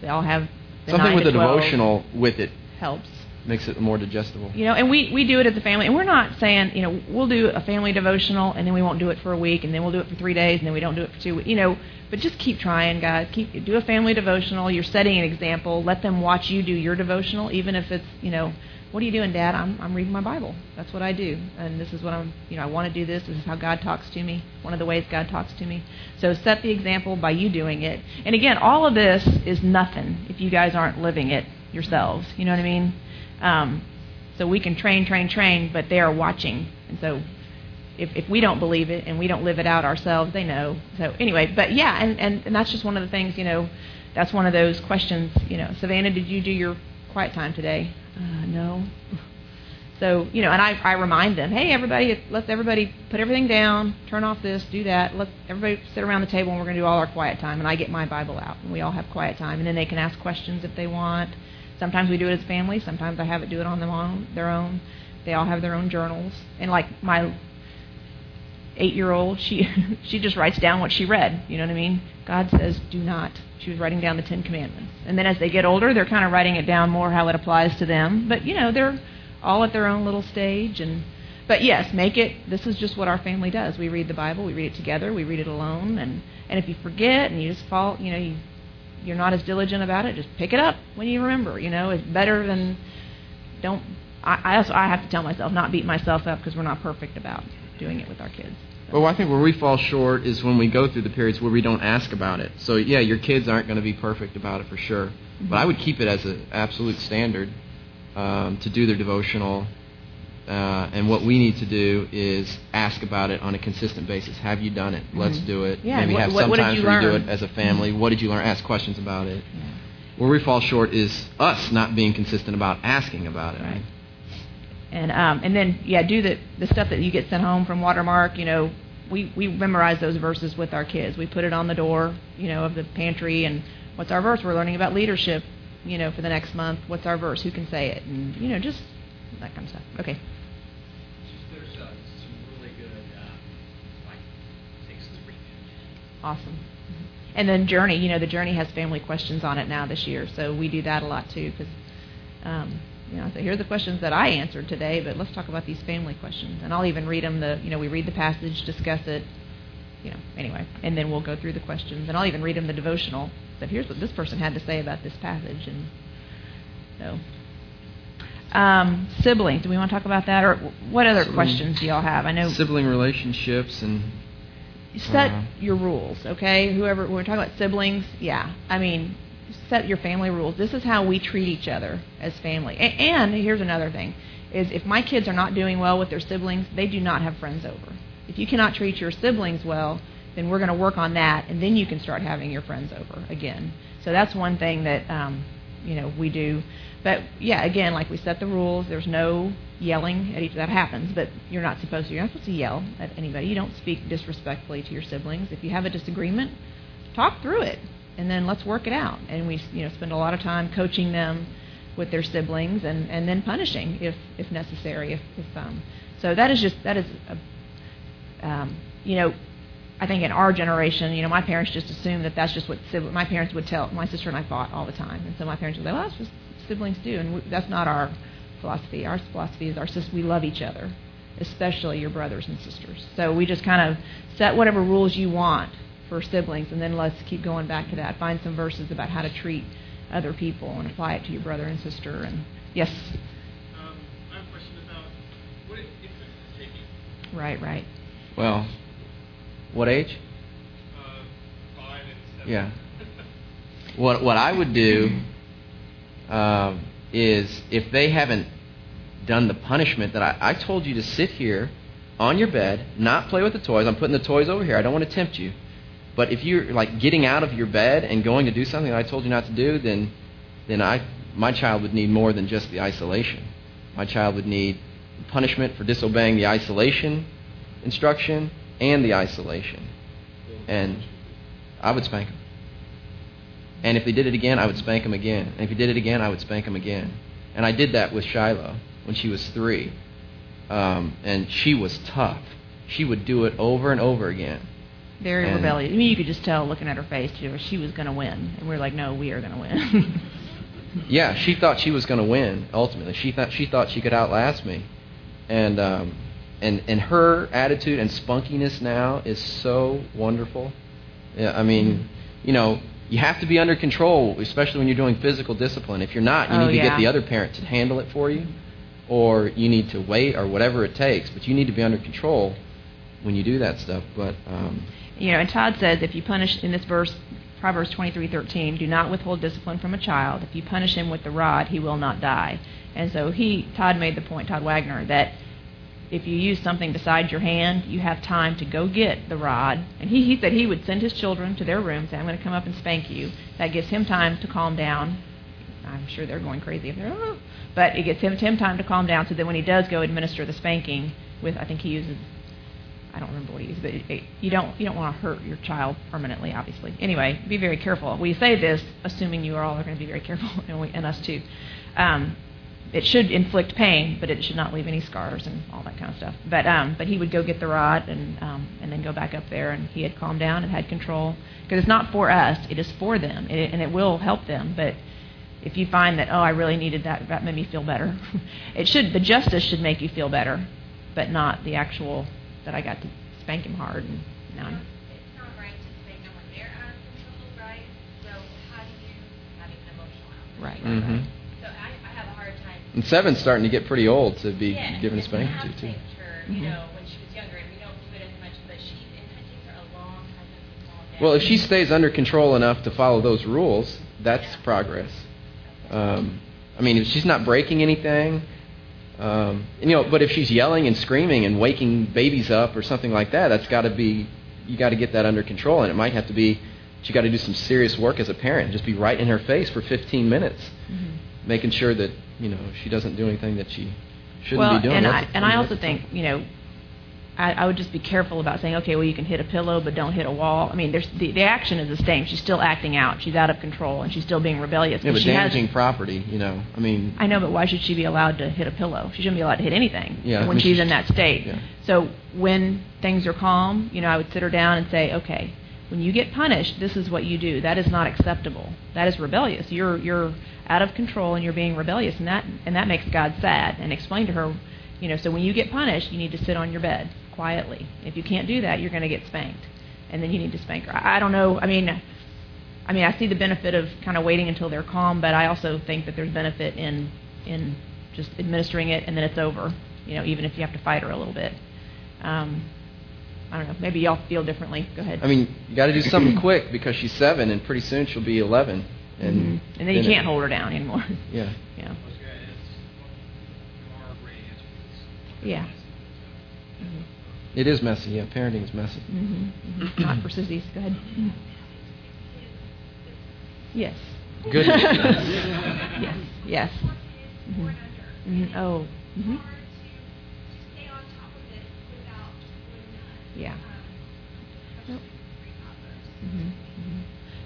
they all have the Something with the 12 devotional with it helps. Makes it more digestible. You know, and we we do it as a family, and we're not saying, you know, we'll do a family devotional, and then we won't do it for a week, and then we'll do it for three days, and then we don't do it for two weeks. You know, but just keep trying, guys. Keep do a family devotional. You're setting an example. Let them watch you do your devotional, even if it's, you know, what are you doing, Dad? I'm I'm reading my Bible. That's what I do, and this is what I'm, you know, I want to do this. This is how God talks to me. One of the ways God talks to me. So set the example by you doing it. And again, all of this is nothing if you guys aren't living it yourselves. You know what I mean? Um, so we can train, train, train, but they are watching. And so if, if we don't believe it and we don't live it out ourselves, they know. So anyway, but yeah, and, and, and that's just one of the things, you know, that's one of those questions, you know, Savannah, did you do your quiet time today? Uh, no. So, you know, and I, I remind them, hey, everybody, let's everybody put everything down, turn off this, do that. Let's everybody sit around the table and we're going to do all our quiet time. And I get my Bible out and we all have quiet time. And then they can ask questions if they want. Sometimes we do it as family. Sometimes I have it do it on them on their own. They all have their own journals. And like my eight-year-old, she she just writes down what she read. You know what I mean? God says, "Do not." She was writing down the Ten Commandments. And then as they get older, they're kind of writing it down more how it applies to them. But you know, they're all at their own little stage. And but yes, make it. This is just what our family does. We read the Bible. We read it together. We read it alone. And and if you forget and you just fall, you know, you you're not as diligent about it, just pick it up when you remember. You know, it's better than don't. I I, also, I have to tell myself not beat myself up because we're not perfect about doing it with our kids. Well, I think where we fall short is when we go through the periods where we don't ask about it. So yeah, your kids aren't going to be perfect about it for sure, but I would keep it as an absolute standard um, to do their devotional. Uh, and what we need to do is ask about it on a consistent basis. Have you done it? Let's Mhm. do it. Yeah, Maybe what- have what- some what did times you where we do it as a family. What did you learn? Ask questions about it. Yeah. Where we fall short is us not being consistent about asking about it. Right. And um, and then yeah, do the the stuff that you get sent home from Watermark. You know, we we memorize those verses with our kids. We put it on the door, you know, of the pantry. And what's our verse? We're learning about leadership. You know, for the next month, what's our verse? Who can say it? And you know, just that kind of stuff. Okay. Awesome. And then Journey, you know, the Journey has family questions on it now this year, so we do that a lot too. Because, um, you know, so here are the questions that I answered today, but let's talk about these family questions. And I'll even read them. The, you know, we read the passage, discuss it, you know, anyway, and then we'll go through the questions. And I'll even read them the devotional. That here's what this person had to say about this passage, and so. Um, siblings. Do we want to talk about that, or what other Sibling- questions do y'all have? I know Sibling relationships and set Uh-huh. your rules, okay? Whoever when we're talking about siblings, yeah. I mean, set your family rules. This is how we treat each other as family. A- and here's another thing: is if my kids are not doing well with their siblings, they do not have friends over. If you cannot treat your siblings well, then we're going to work on that, and then you can start having your friends over again. So that's one thing that um, you know we do. But yeah, again, like we set the rules. There's no yelling at each. That happens, but you're not supposed to. You're not supposed to yell at anybody. You don't speak disrespectfully to your siblings. If you have a disagreement, talk through it, and then let's work it out. And we, you know, spend a lot of time coaching them with their siblings, and and then punishing if if necessary. If, if um, so that is just that is a, um, you know. I think in our generation, you know, my parents just assumed that that's just what sibling, my parents would tell. My sister and I fought all the time, and so my parents would say, "Well, that's just siblings do," and we, that's not our philosophy. Our philosophy is our sis- we love each other, especially your brothers and sisters. So we just kind of set whatever rules you want for siblings, and then let's keep going back to that. Find some verses about how to treat other people and apply it to your brother and sister. And yes, Um, I have a question about what it, infants is taking. right, right. well, what age? Uh, five and seven. Yeah. What what I would do um, is if they haven't done the punishment that I, I told you to sit here on your bed, not play with the toys. I'm putting the toys over here. I don't want to tempt you. But if you're like getting out of your bed and going to do something that I told you not to do, then then I my child would need more than just the isolation. My child would need punishment for disobeying the isolation instruction and the isolation. And I would spank them. And if they did it again, I would spank them again. And if he did it again, I would spank him again. And I did that with Shiloh when she was three. Um, and she was tough. She would do it over and over again. Very And- rebellious. I mean, you could just tell looking at her face she was going to win, and we are like, no, we are going to win. Yeah, she thought she was going to win. Ultimately, she thought she thought she could outlast me, and um, and and her attitude and spunkiness now is so wonderful. Yeah, I mean, you know, you have to be under control, especially when you're doing physical discipline. If you're not, you Oh, need to yeah. get the other parent to handle it for you, or you need to wait, or whatever it takes. But you need to be under control when you do that stuff. But um, you know, and Todd says if you punish in this verse, Proverbs twenty three thirteen, do not withhold discipline from a child. If you punish him with the rod, he will not die. And so he, Todd made the point, Todd Wagner, that if you use something beside your hand, you have time to go get the rod. And he, he said he would send his children to their room, and say, I'm going to come up and spank you. That gives him time to calm down. I'm sure they're going crazy if they're, oh. but it gives him, him time to calm down so that when he does go administer the spanking with, I think he uses I don't remember what he used, but it, it, you don't you don't want to hurt your child permanently, obviously. Anyway, be very careful. We say this assuming you all are going to be very careful, and, we, and us too. Um, it should inflict pain, but it should not leave any scars and all that kind of stuff. But um, but he would go get the rod and um, and then go back up there, and he had calmed down and had control because it's not for us; it is for them, it, and it will help them. But if you find that oh, I really needed that, that made me feel better. it should the justice should make you feel better, but not the actual that I got to spank him hard and now I'm right to spank them when they're out of control, right? And seven's starting to get pretty old to be yeah, given a spanking to have too. spanked her, you know, when she was younger, and we don't do it as much, but Well, if she stays under control enough to follow those rules, that's progress. Um, I mean, if she's not breaking anything, um, you know, but if she's yelling and screaming and waking babies up or something like that, that's got to be you got to get that under control, and it might have to be you got to do some serious work as a parent. Just be right in her face for 15 minutes, Mm-hmm. making sure that you know she doesn't do anything that she shouldn't well, be doing. and That's- I and I also think you know, I, I would just be careful about saying, okay, well you can hit a pillow, but don't hit a wall. I mean, there's the, the action is the same. She's still acting out. She's out of control, and she's still being rebellious. yeah, but she has- damaging property. You know, I mean, I know, but why should she be allowed to hit a pillow? She shouldn't be allowed to hit anything Yeah, I when mean, she's she- in that state. yeah. So when things are calm, you know, I would sit her down and say, okay, when you get punished, this is what you do. That is not acceptable. That is rebellious. You're you're out of control and you're being rebellious, and that and that makes God sad. And explain to her, you know, so when you get punished, you need to sit on your bed quietly. If you can't do that, you're going to get spanked, and then you need to spank her. I, I don't know. I mean. I mean, I see the benefit of kind of waiting until they're calm, but I also think that there's benefit in in just administering it and then it's over. You know, even if you have to fight her a little bit. Um, I don't know. Maybe y'all feel differently. Go ahead. I mean, you got to do something quick because she's seven, and pretty soon she'll be 11, and Mhm. and then you it- can't hold her down anymore. Yeah. yeah. I was gonna ask, what our great answer is. Yeah. It is messy. Yeah, parenting is messy. hmm hmm Not for sissies. Go ahead. Yes. Good. yes. Yes. Mhm. Mhm. Oh. Yeah. Nope. hmm hmm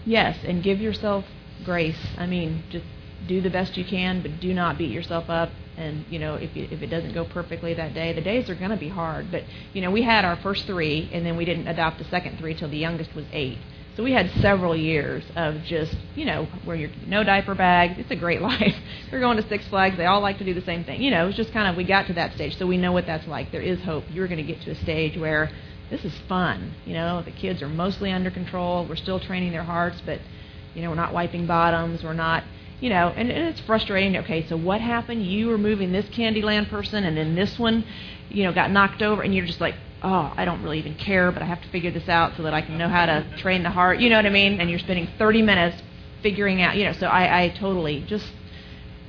Yes, and give yourself grace. I mean, just do the best you can, but do not beat yourself up. And you know, if you, if it doesn't go perfectly that day, the days are going to be hard. But you know, we had our first three, and then we didn't adopt the second three till the youngest was eight. So we had several years of just, you know, where you're no diaper bags. It's a great life. We're going to Six Flags. They all like to do the same thing. You know, it's just kind of we got to that stage, so we know what that's like. There is hope. You're going to get to a stage where this is fun. You know, the kids are mostly under control. We're still training their hearts, but you know, we're not wiping bottoms. We're not, you know, and, and it's frustrating. Okay, so what happened? You were moving this Candyland person, and then this one, you know, got knocked over, and you're just like, oh, I don't really even care, but I have to figure this out so that I can know how to train the heart. You know what I mean? And you're spending 30 minutes figuring out, you know. So I, I totally just,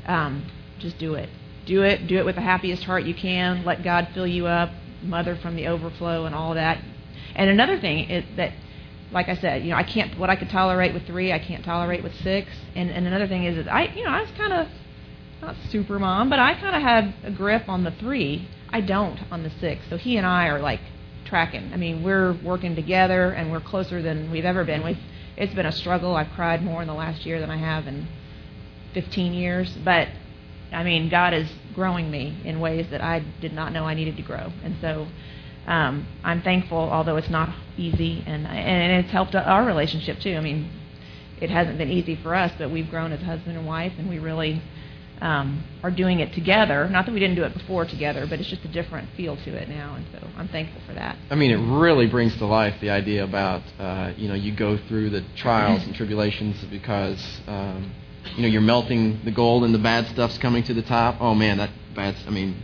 um, just do it. Do it. Do it with the happiest heart you can. Let God fill you up. Mother from the overflow and all that. And another thing is that, like I said, you know, I can't what I could tolerate with three, I can't tolerate with six. And and another thing is that I, you know, I was kind of not super mom, but I kind of had a grip on the three. I don't on the six. So he and I are like tracking. I mean, we're working together and we're closer than we've ever been. We've it's been a struggle. I've cried more in the last year than I have in 15 years, but I mean, God is growing me in ways that I did not know I needed to grow, and so um, I'm thankful. Although it's not easy, and and it's helped our relationship too. I mean, it hasn't been easy for us, but we've grown as husband and wife, and we really um, are doing it together. Not that we didn't do it before together, but it's just a different feel to it now, and so I'm thankful for that. I mean, it really brings to life the idea about uh, you know you go through the trials and tribulations because um, you know you're melting the gold and the bad stuff's coming to the top. Oh man, that bad. I mean,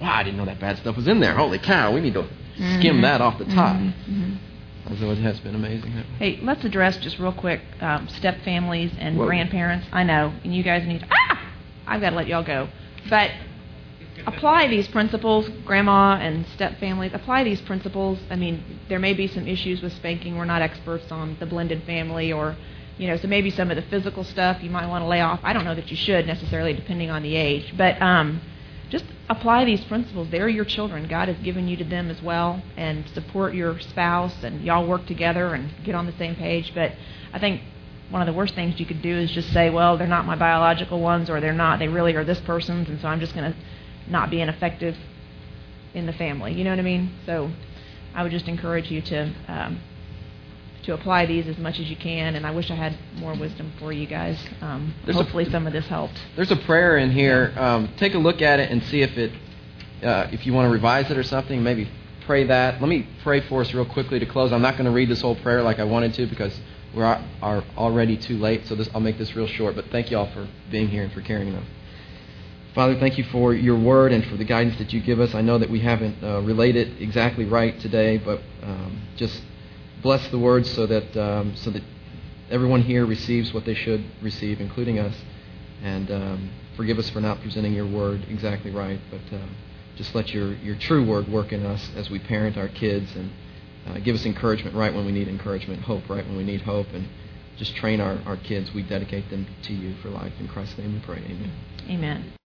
wow, I didn't know that bad stuff was in there. Holy cow, we need to skim Mhm. that off the top. Mhm, mhm. So it has been amazing. Hey, let's address just real quick um, step families and Whoa. grandparents. I know, and you guys need. Ah, I've got to let y'all go, but apply these principles, grandma and step families. Apply these principles. I mean, there may be some issues with spanking. We're not experts on the blended family, or you know, so maybe some of the physical stuff you might want to lay off. I don't know that you should necessarily, depending on the age, but. Um, just apply these principles. They're your children. God has given you to them as well, and support your spouse, and y'all work together and get on the same page. But I think one of the worst things you could do is just say, well, they're not my biological ones, or they're not, they really are this person's, and so I'm just going to not be an effective in the family. You know what I mean? So I would just encourage you to um, to apply these as much as you can. And I wish I had more wisdom for you guys. Um, There's a- hopefully, some of this helped. There's a prayer in here. Um, take a look at it and see if it, uh, if you want to revise it or something. Maybe pray that. Let me pray for us real quickly to close. I'm not going to read this whole prayer like I wanted to because we are, already too late. So this, I'll make this real short. But thank you all for being here and for carrying them. Father, thank you for your word and for the guidance that you give us. I know that we haven't uh, relayed it exactly right today, but um, just bless the words so that um, so that everyone here receives what they should receive, including us. And um, forgive us for not presenting your word exactly right, but um, just let your, your true word work in us as we parent our kids and uh, give us encouragement right when we need encouragement, hope right when we need hope, and just train our, our kids. We dedicate them to you for life. In Christ's name we pray. Amen. Amen.